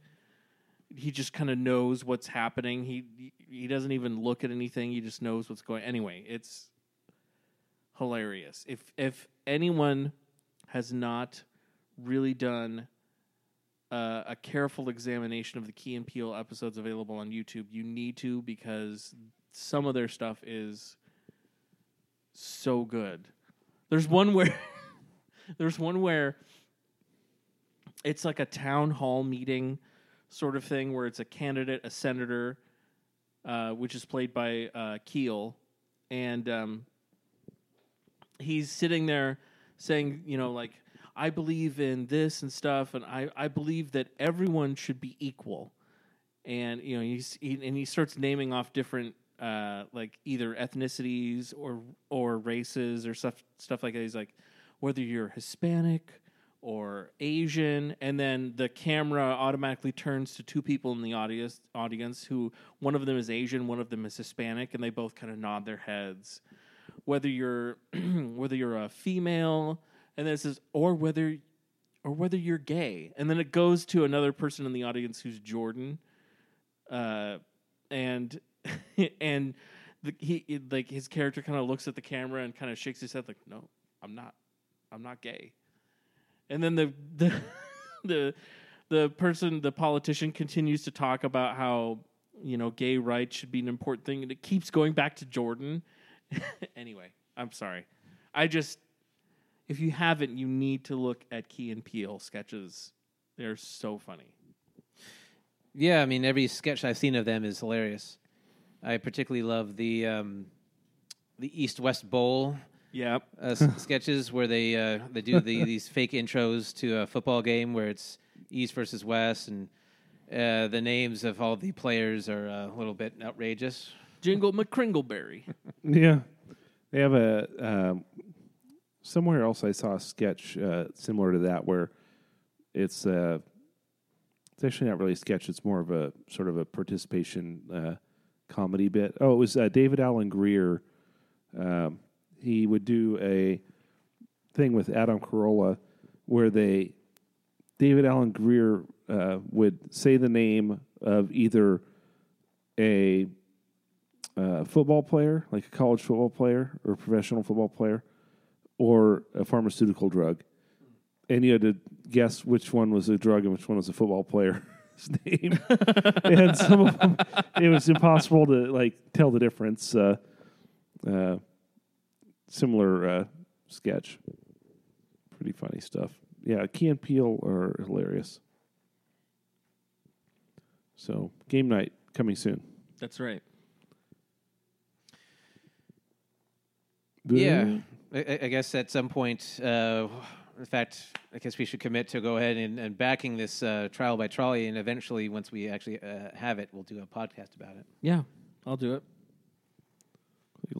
he just kind of knows what's happening. He he doesn't even look at anything. He just knows what's going. Anyway, it's hilarious. If if anyone has not really done uh, a careful examination of the Key and Peele episodes available on YouTube, you need to because some of their stuff is so good. There's one where there's one where it's like a town hall meeting sort of thing where it's a candidate, a senator, uh, which is played by uh, Keel, and um, he's sitting there saying, you know, like I believe in this and stuff, and I I believe that everyone should be equal, and you know he's he, and he starts naming off different uh, like either ethnicities or or races or stuff stuff like that. He's like whether you're Hispanic or Asian, and then the camera automatically turns to two people in the audience audience who one of them is Asian, one of them is Hispanic, and they both kind of nod their heads. Whether you're whether you're a female, and then it says, or whether or whether you're gay, and then it goes to another person in the audience who's Jordan, uh, and and the, he like his character kind of looks at the camera and kind of shakes his head like, no, I'm not, I'm not gay. And then the the the the person, the politician, continues to talk about how you know gay rights should be an important thing, and it keeps going back to Jordan. anyway, I'm sorry. I just if you haven't, you need to look at Key and Peele sketches. They're so funny. Yeah, I mean every sketch I've seen of them is hilarious. I particularly love the um, the East West Bowl Yep. uh, sketches where they uh, they do the, these fake intros to a football game where it's East versus West and uh, the names of all the players are uh, a little bit outrageous. Jingle McCringleberry. Yeah, they have a um, somewhere else. I saw a sketch uh, similar to that where it's uh, it's actually not really a sketch. It's more of a sort of a participation uh, comedy bit. Oh, it was uh, David Alan Grier. Um, he would do a thing with Adam Carolla where they David Alan Grier uh, would say the name of either a uh, football player, like a college football player or a professional football player, or a pharmaceutical drug, and you had to guess which one was a drug and which one was a football player's name. and some of them, it was impossible to like tell the difference. Uh, uh, similar uh, sketch, pretty funny stuff. Yeah, Key and Peele are hilarious. So game night coming soon. That's right. Yeah, I, I- I guess at some point, uh, in fact, I guess we should commit to go ahead and, and backing this uh, trial by trolley, and eventually, once we actually uh, have it, we'll do a podcast about it. Yeah, I'll do it.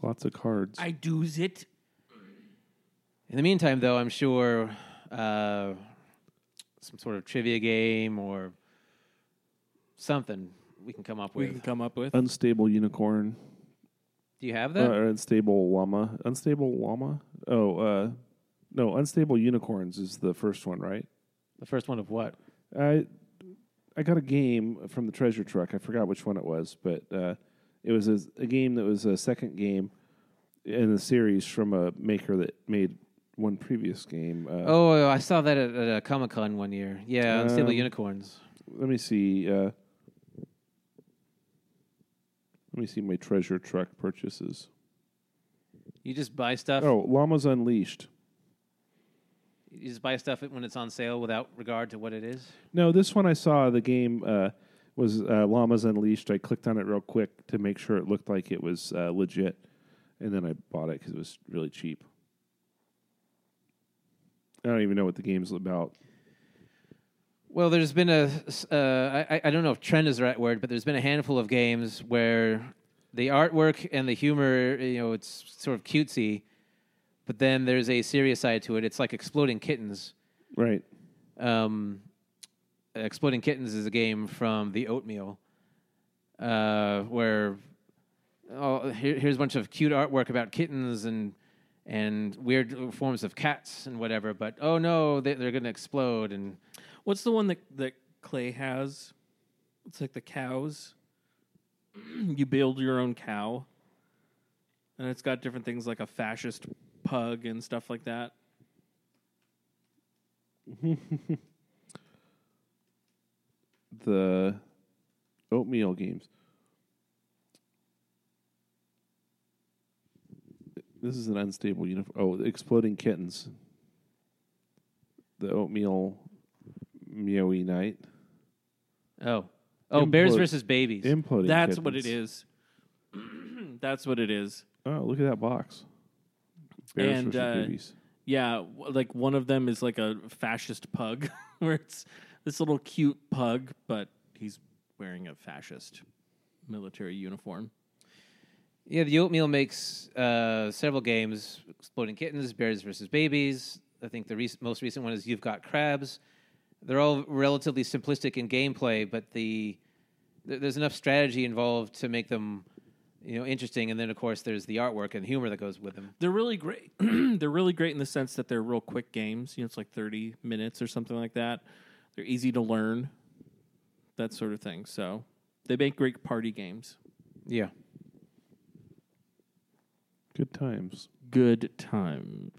Lots of cards. I do's it. In the meantime, though, I'm sure uh, some sort of trivia game or something we can come up with. We with. can come up with. Unstable unicorn. Do you have Uh, that? or unstable llama. Unstable llama? Oh, uh, no, unstable unicorns is the first one, right? the first one of what? I I got a game from the treasure truck. I forgot which one it was, but uh, it was a, a game that was a second game in the series from a maker that made one previous game. Uh, Oh, I saw that at, at a Comic Con one year. Yeah, Unstable Um, Unicorns. Let me see. Uh, let me see my treasure truck purchases. You just buy stuff. Oh, Llamas Unleashed. You just buy stuff when it's on sale without regard to what it is. No, this one I saw the game uh, was uh, Llamas Unleashed. I clicked on it real quick to make sure it looked like it was uh, legit, and then I bought it because it was really cheap. I don't even know what the game's about. Well, there's been a, uh, I, I don't know if trend is the right word, but there's been a handful of games where the artwork and the humor, you know, it's sort of cutesy, but then there's a serious side to it. It's like Exploding Kittens. Right. Um, Exploding Kittens is a game from the Oatmeal, uh, where oh, here, here's a bunch of cute artwork about kittens and and weird forms of cats and whatever. But oh no, they, they're going to explode and What's the one that that Clay has? It's like the cows. you build your own cow, and it's got different things like a fascist pug and stuff like that. the oatmeal games. This is an unstable uniform. Oh, exploding kittens. The oatmeal meowy night. oh oh bears versus babies. Imploding. That's what it is. That's what it is. Oh, look at that box. Bears And, versus uh, babies. Yeah, w- like one of them is like a fascist pug, where it's this little cute pug, but he's wearing a fascist military uniform. Yeah, the Oatmeal makes uh, several games: Exploding Kittens, Bears versus Babies. I think the most recent one is You've Got Crabs. They're all relatively simplistic in gameplay, but the th- there's enough strategy involved to make them, you know, interesting. And then, of course, there's the artwork and humor that goes with them. They're really great. they're really great in the sense that they're real quick games. You know, it's like 30 minutes or something like that. They're easy to learn, that sort of thing. So they make great party games. Yeah. Good times. Good times.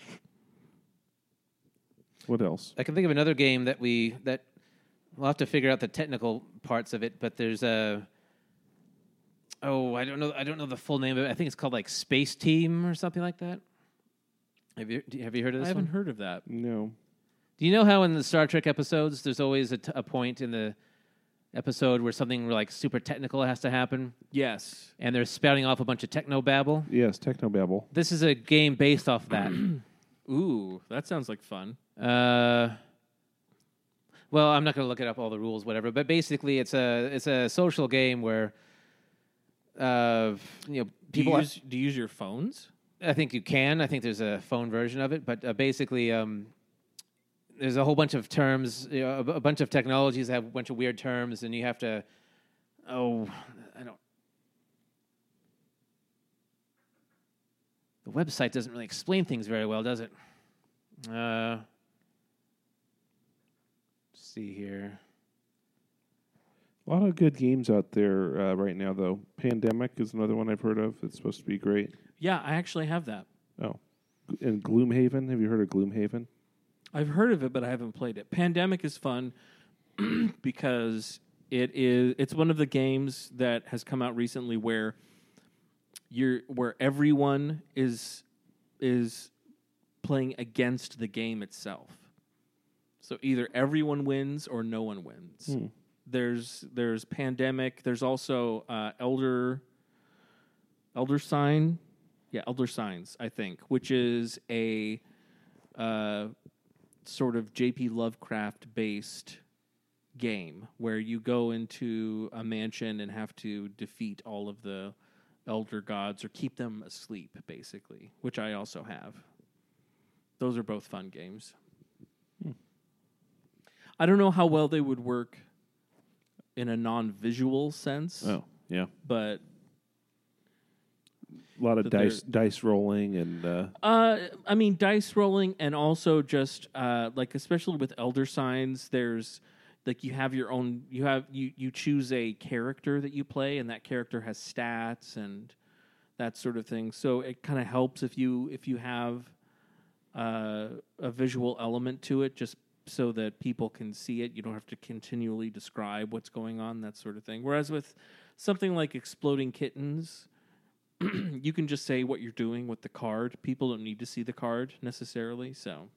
What else? I can think of another game that we that we'll have to figure out the technical parts of it, but there's a oh I don't know I don't know the full name of it. I think it's called like Space Team or something like that. Have you have you heard of this? I haven't one? heard of that. No. Do you know how in the Star Trek episodes there's always a, t- a point in the episode where something like super technical has to happen Yes. and they're spouting off a bunch of techno babble? Yes, Technobabble. This is a game based off that. Ooh, that sounds like fun. Uh, well, I'm not going to look it up all the rules, whatever. But basically, it's a it's a social game where, uh, you know, Do people. you, use, do you use your phones? I think you can. I think there's a phone version of it, but uh, basically, um, there's a whole bunch of terms, you know, a, a bunch of technologies that have a bunch of weird terms, and you have to. Oh, I don't. The website doesn't really explain things very well, does it? Uh, let's see here. A lot of good games out there uh, right now, though. Pandemic is another one I've heard of. It's supposed to be great. Yeah, I actually have that. Oh, and Gloomhaven. Have you heard of Gloomhaven? I've heard of it, but I haven't played it. Pandemic is fun because it is it's one of the games that has come out recently where you're where everyone is is playing against the game itself. So either everyone wins or no one wins. There's there's pandemic. There's also uh, elder elder sign, yeah, elder signs. I think, which is a uh, sort of H.P. Lovecraft based game where you go into a mansion and have to defeat all of the elder gods or keep them asleep, basically, which I also have. Those are both fun games. Hmm. I don't know how well they would work in a non visual sense, Oh, yeah. but A lot of dice dice rolling and uh, Uh, I mean, dice rolling, and also just uh, like especially with elder signs, there's like you have your own. You have you you choose a character that you play, and that character has stats and that sort of thing. So it kind of helps if you if you have uh, a visual element to it, just so that people can see it. You don't have to continually describe what's going on, that sort of thing. Whereas with something like exploding kittens you can just say what you're doing with the card. People don't need to see the card necessarily. So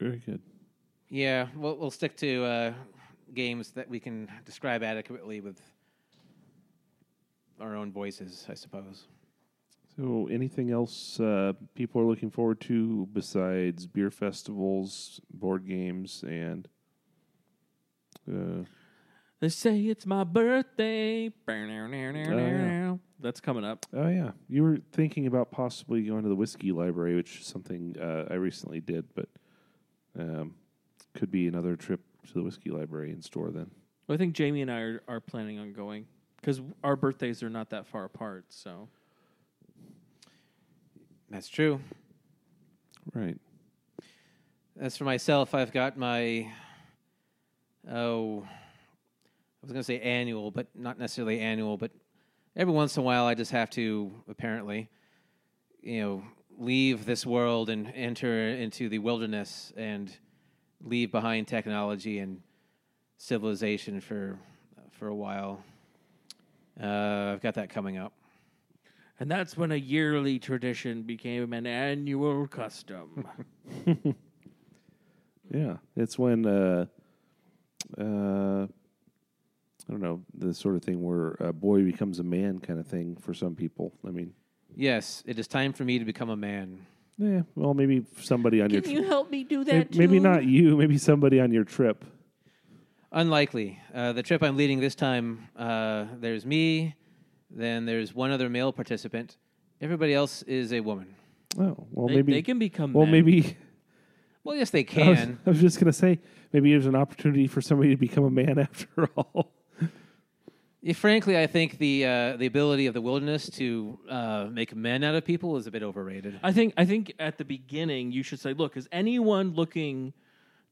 very good. Yeah, we'll we'll stick to uh, games that we can describe adequately with our own voices, I suppose. So, anything else uh, people are looking forward to besides beer festivals, board games, and uh, They say it's my birthday. yeah. That's coming up. oh yeah, you were thinking about possibly going to the whiskey library, which is something uh, I recently did, but um, could be another trip to the whiskey library in store then. I think Jamie and I are, are planning on going because our birthdays are not that far apart. So That's true. Right. As for myself, I've got my oh, I was going to say annual, but not necessarily annual. But every once in a while, I just have to apparently, you know, leave this world and enter into the wilderness and leave behind technology and civilization for for a while. Uh, I've got that coming up. and that's when a yearly tradition became an annual custom. Yeah, it's when uh, uh, I don't know the sort of thing where a boy becomes a man, kind of thing for some people. I mean, Yes, it is time for me to become a man. yeah, well, maybe somebody on your Can you help me do May- that? maybe too? not you, maybe somebody on your trip. Unlikely. Uh, the trip I'm leading this time, uh, there's me, then there's one other male participant. Everybody else is a woman. Oh, well, They, maybe they can become. Well, men. maybe Well, yes, they I was, can. I was just gonna say maybe there's an opportunity for somebody to become a man after all. Yeah, frankly, I think the uh, the ability of the wilderness to uh, make men out of people is a bit overrated. I think I think at the beginning you should say, look, is anyone looking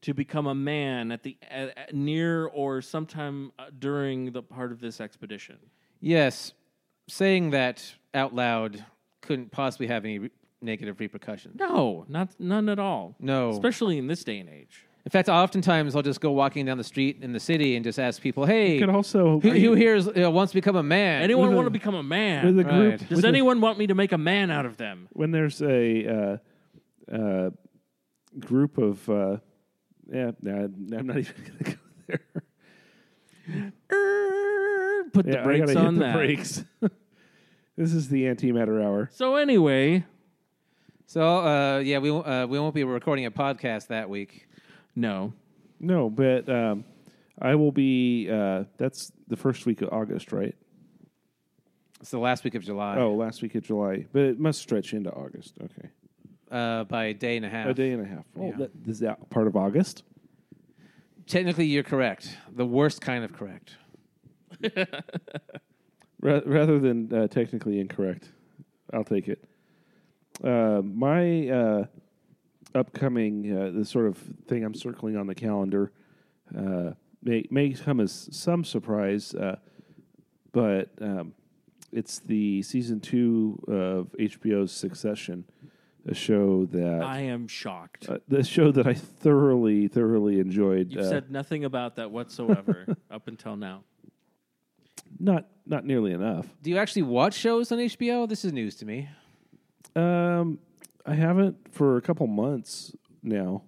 to become a man at the at, at near or sometime uh, during the part of this expedition? Yes, saying that out loud couldn't possibly have any re- negative repercussions. No, not none at all. No. especially in this day and age. In fact, oftentimes I'll just go walking down the street in the city and just ask people, "Hey, You could also who, who here is, uh, wants to become a man?" Anyone With a- want to become a man? with a group. Right. Does with a- anyone want me to make a man out of them? when there's a uh, uh, group of uh, yeah, nah, I'm not even gonna go there. Er, Put the yeah, I brakes gotta on hit the that. brakes. this is the antimatter hour. So anyway, So, uh, yeah, we won't- uh, we won't be recording a podcast that week. No. No, but um, I will be. Uh, that's the first week of August, right? It's the last week of July. Oh, last week of July, but it must stretch into August. Okay, uh, by a day and a half. a day and a half. Oh, Yeah. that, is that part of August? Technically, you're correct. The worst kind of correct. Ra- rather than uh, technically incorrect, I'll take it. Uh, my uh, upcoming uh, the sort of thing I'm circling on the calendar uh, may may come as some surprise, uh, but um, it's the season two of HBO's Succession, a show that I am shocked. uh, the show that I thoroughly thoroughly enjoyed. You've uh, said nothing about that whatsoever up until now. not not nearly enough. Do you actually watch shows on HBO? This is news to me. Um, I haven't for a couple months now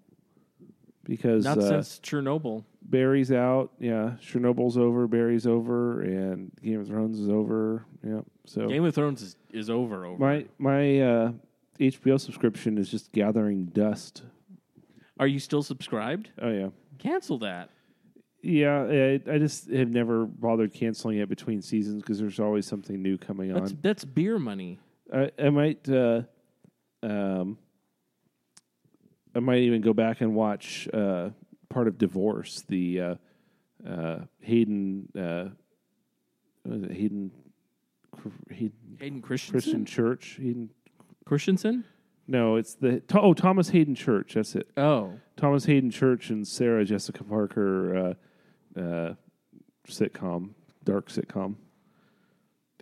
because Not uh, since Chernobyl. Barry's out. Yeah, Chernobyl's over. Barry's over, and Game of Thrones is over. Yeah, so Game of Thrones is, is over. Over. my my uh, HBO subscription is just gathering dust. Are you still subscribed? Oh yeah, Cancel that. yeah. I, I just have never bothered canceling it between seasons because there's always something new coming That's on. that's beer money. I, I might, uh, um, I might even go back and watch uh, part of Divorce, the uh, uh, Hayden, uh, what is it, Hayden, Hayden Hayden Christensen. Christian Church. Hayden, Christensen. no, it's the oh Thomas Haden Church. That's it. Oh, Thomas Haden Church and Sarah Jessica Parker uh, uh, sitcom, dark sitcom.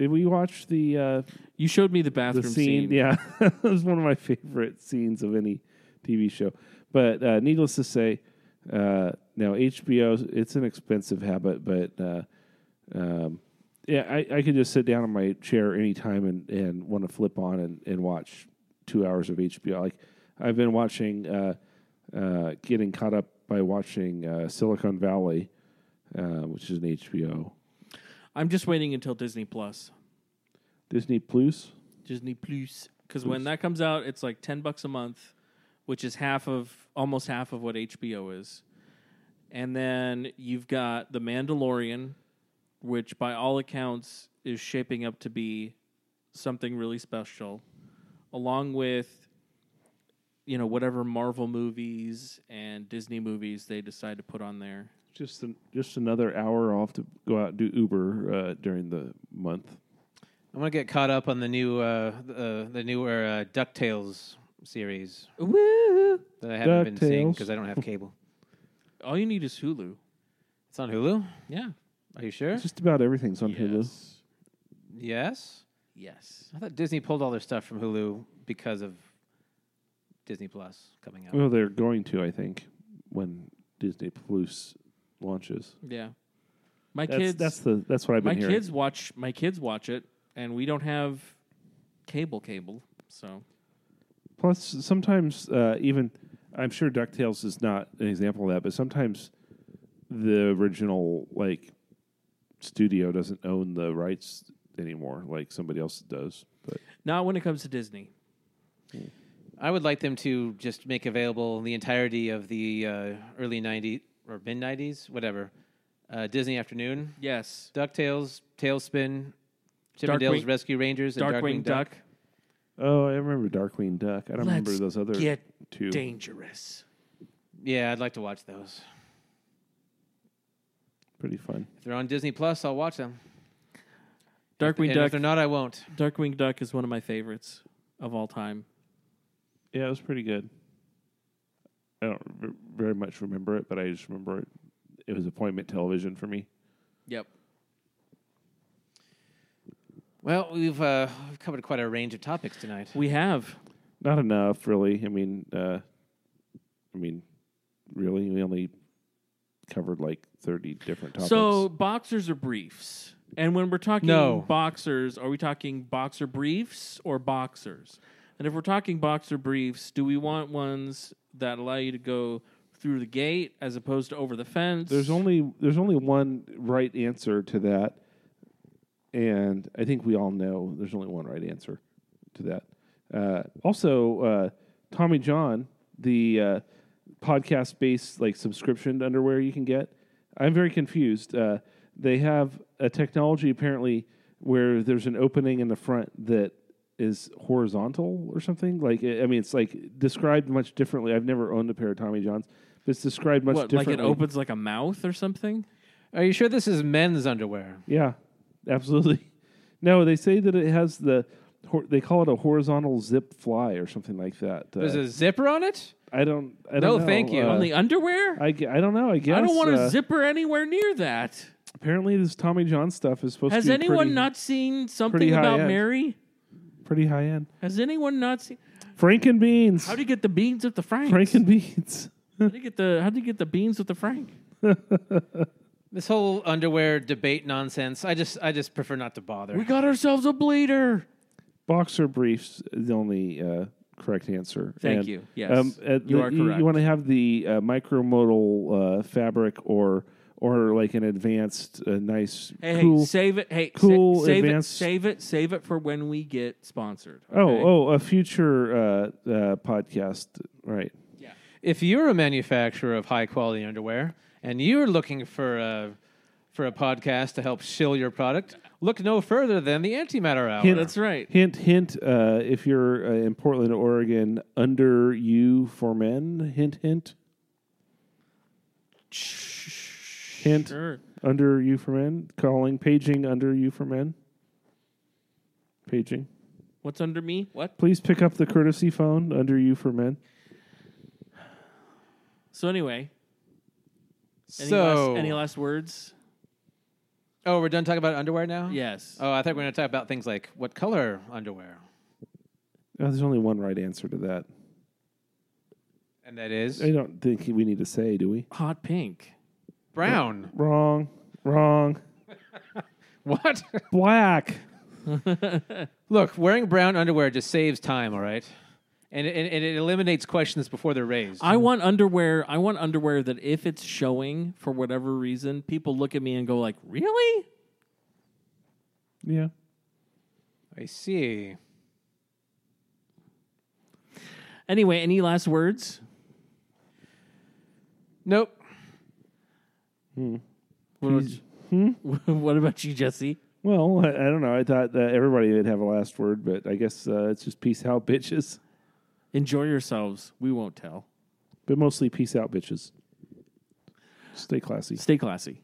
Did we watch the? Uh, you showed me the bathroom the scene, Yeah, it was one of my favorite scenes of any TV show. But uh, needless to say, uh, now HBO, it's an expensive habit, but uh, um, yeah, I, I could just sit down in my chair anytime and, and want to flip on and, and watch two hours of HBO. Like I've been watching, uh, uh, getting caught up by watching uh, Silicon Valley, uh, which is an HBO. I'm just waiting until Disney Plus. Disney Plus. Disney Plus. Because when that comes out, it's like ten bucks a month, which is half of almost half of what HBO is. And then you've got The Mandalorian, which by all accounts is shaping up to be something really special, along with you know whatever Marvel movies and Disney movies they decide to put on there. Just an, just another hour off to go out and do Uber uh, during the month. I'm gonna get caught up on the new uh, the, the newer uh, Ducktales series Woo! that I haven't been seeing DuckTales. because I don't have cable. All you need is Hulu. It's on Hulu. Yeah. Are you sure? Just about everything's on Hulu. Yes. Yes. Yes. I thought Disney pulled all their stuff from Hulu because of Disney Plus coming out. Well, they're going to, I think, when Disney Plus launches. Yeah. My That's, kids that's the that's what I've my been hearing. kids watch my kids watch it and we don't have cable cable. So Plus, sometimes uh, even I'm sure Ducktales is not an example of that, but sometimes the original like studio doesn't own the rights anymore, like somebody else does. But not when it comes to Disney. I would like them to just make available the entirety of the uh, early '90s or mid '90s, whatever. Uh, Disney Afternoon, Yes. Ducktales, TaleSpin, Chip and Darkwing- Dale's Rescue Rangers, and Darkwing, Duck. oh, I remember Darkwing Duck. I don't remember Let's those other Get two. dangerous. Yeah, I'd like to watch those. Pretty fun. If they're on Disney Plus, I'll watch them. Darkwing and Duck. If they're not, I won't. Darkwing Duck is one of my favorites of all time. Yeah, it was pretty good. I don't very much remember it, but I just remember it. It was appointment television for me. Yep. Well, we've uh, we've covered quite a range of topics tonight. We have. Not enough, really. I mean, uh, I mean, really, we only covered like thirty different topics. So boxers or briefs? And when we're talking No. boxers, are we talking boxer briefs or boxers? And if we're talking boxer briefs, do we want ones that allow you to go through the gate as opposed to over the fence? there's only there's only one right answer to that, and I think we all know there's only one right answer to that. Uh, also, uh, Tommy John, the uh, podcast based like subscription underwear you can get. I'm very confused. Uh, they have a technology apparently where there's an opening in the front that is horizontal or something. Like I mean, it's like described much differently. I've never owned a pair of Tommy Johns, but it's described much what, like differently. it opens like a mouth or something? Are you sure this is men's underwear? Yeah, absolutely. No, they say that it has the. hor- They call it a horizontal zip fly or something like that. Uh, There's a zipper on it. I don't. I No, don't know. thank you. Uh, On the underwear? I, gue- I don't know. I guess I don't want a uh, zipper anywhere near that. Apparently, this Tommy John stuff is supposed Has to be Has anyone pretty, not seen something pretty high about end. Mary? Pretty high end. Has anyone not seen? Franken beans. How do you get the beans with the Franks? Franken beans. How do you get the How do you get the beans with the Frank? This whole underwear debate nonsense. I just I just prefer not to bother. We got ourselves a bleeder. Boxer briefs the only uh, correct answer. Thank And, you. Yes, um, you the- are You, correct. want to have the uh, micromodal uh, fabric or or like an advanced, uh, nice, Hey, hey, cool. save it. Hey, sa- cool save it. Save it. Save it for when we get sponsored. Oh, okay? oh, a future uh, uh, podcast, right? Yeah. If you're a manufacturer of high quality underwear and you're looking for a for a podcast to help shill your product, look no further than the Antimatter Hour. Hint- That's right. Hint, hint. Uh, if you're uh, in Portland, Oregon, under you for men. Hint, hint. Hint. Sure. Under you for men. Calling, paging. Under you for men. Paging. What's under me? What? Please pick up the courtesy phone. Under you for men. So anyway, any so, last, any last words? oh, we're done talking about underwear now. Yes. Oh, I thought we were going to talk about things like what color underwear, Oh, there's only one right answer to that. and that is I don't think we need to say, do we? Hot pink. Brown. Wrong. Wrong. What? Black. Look, wearing brown underwear just saves time. All right, and it, and it eliminates questions before they're raised. I want underwear. I want underwear that if it's showing for whatever reason, people look at me and go like, "Really?" Yeah. I see. Anyway, any last words? Nope. What about, you, what about you, Jesse? Well, I, I don't know. I thought that everybody would have a last word, but I guess uh, it's just peace out, bitches. Enjoy yourselves. We won't tell. But mostly peace out, bitches. Stay classy. Stay classy.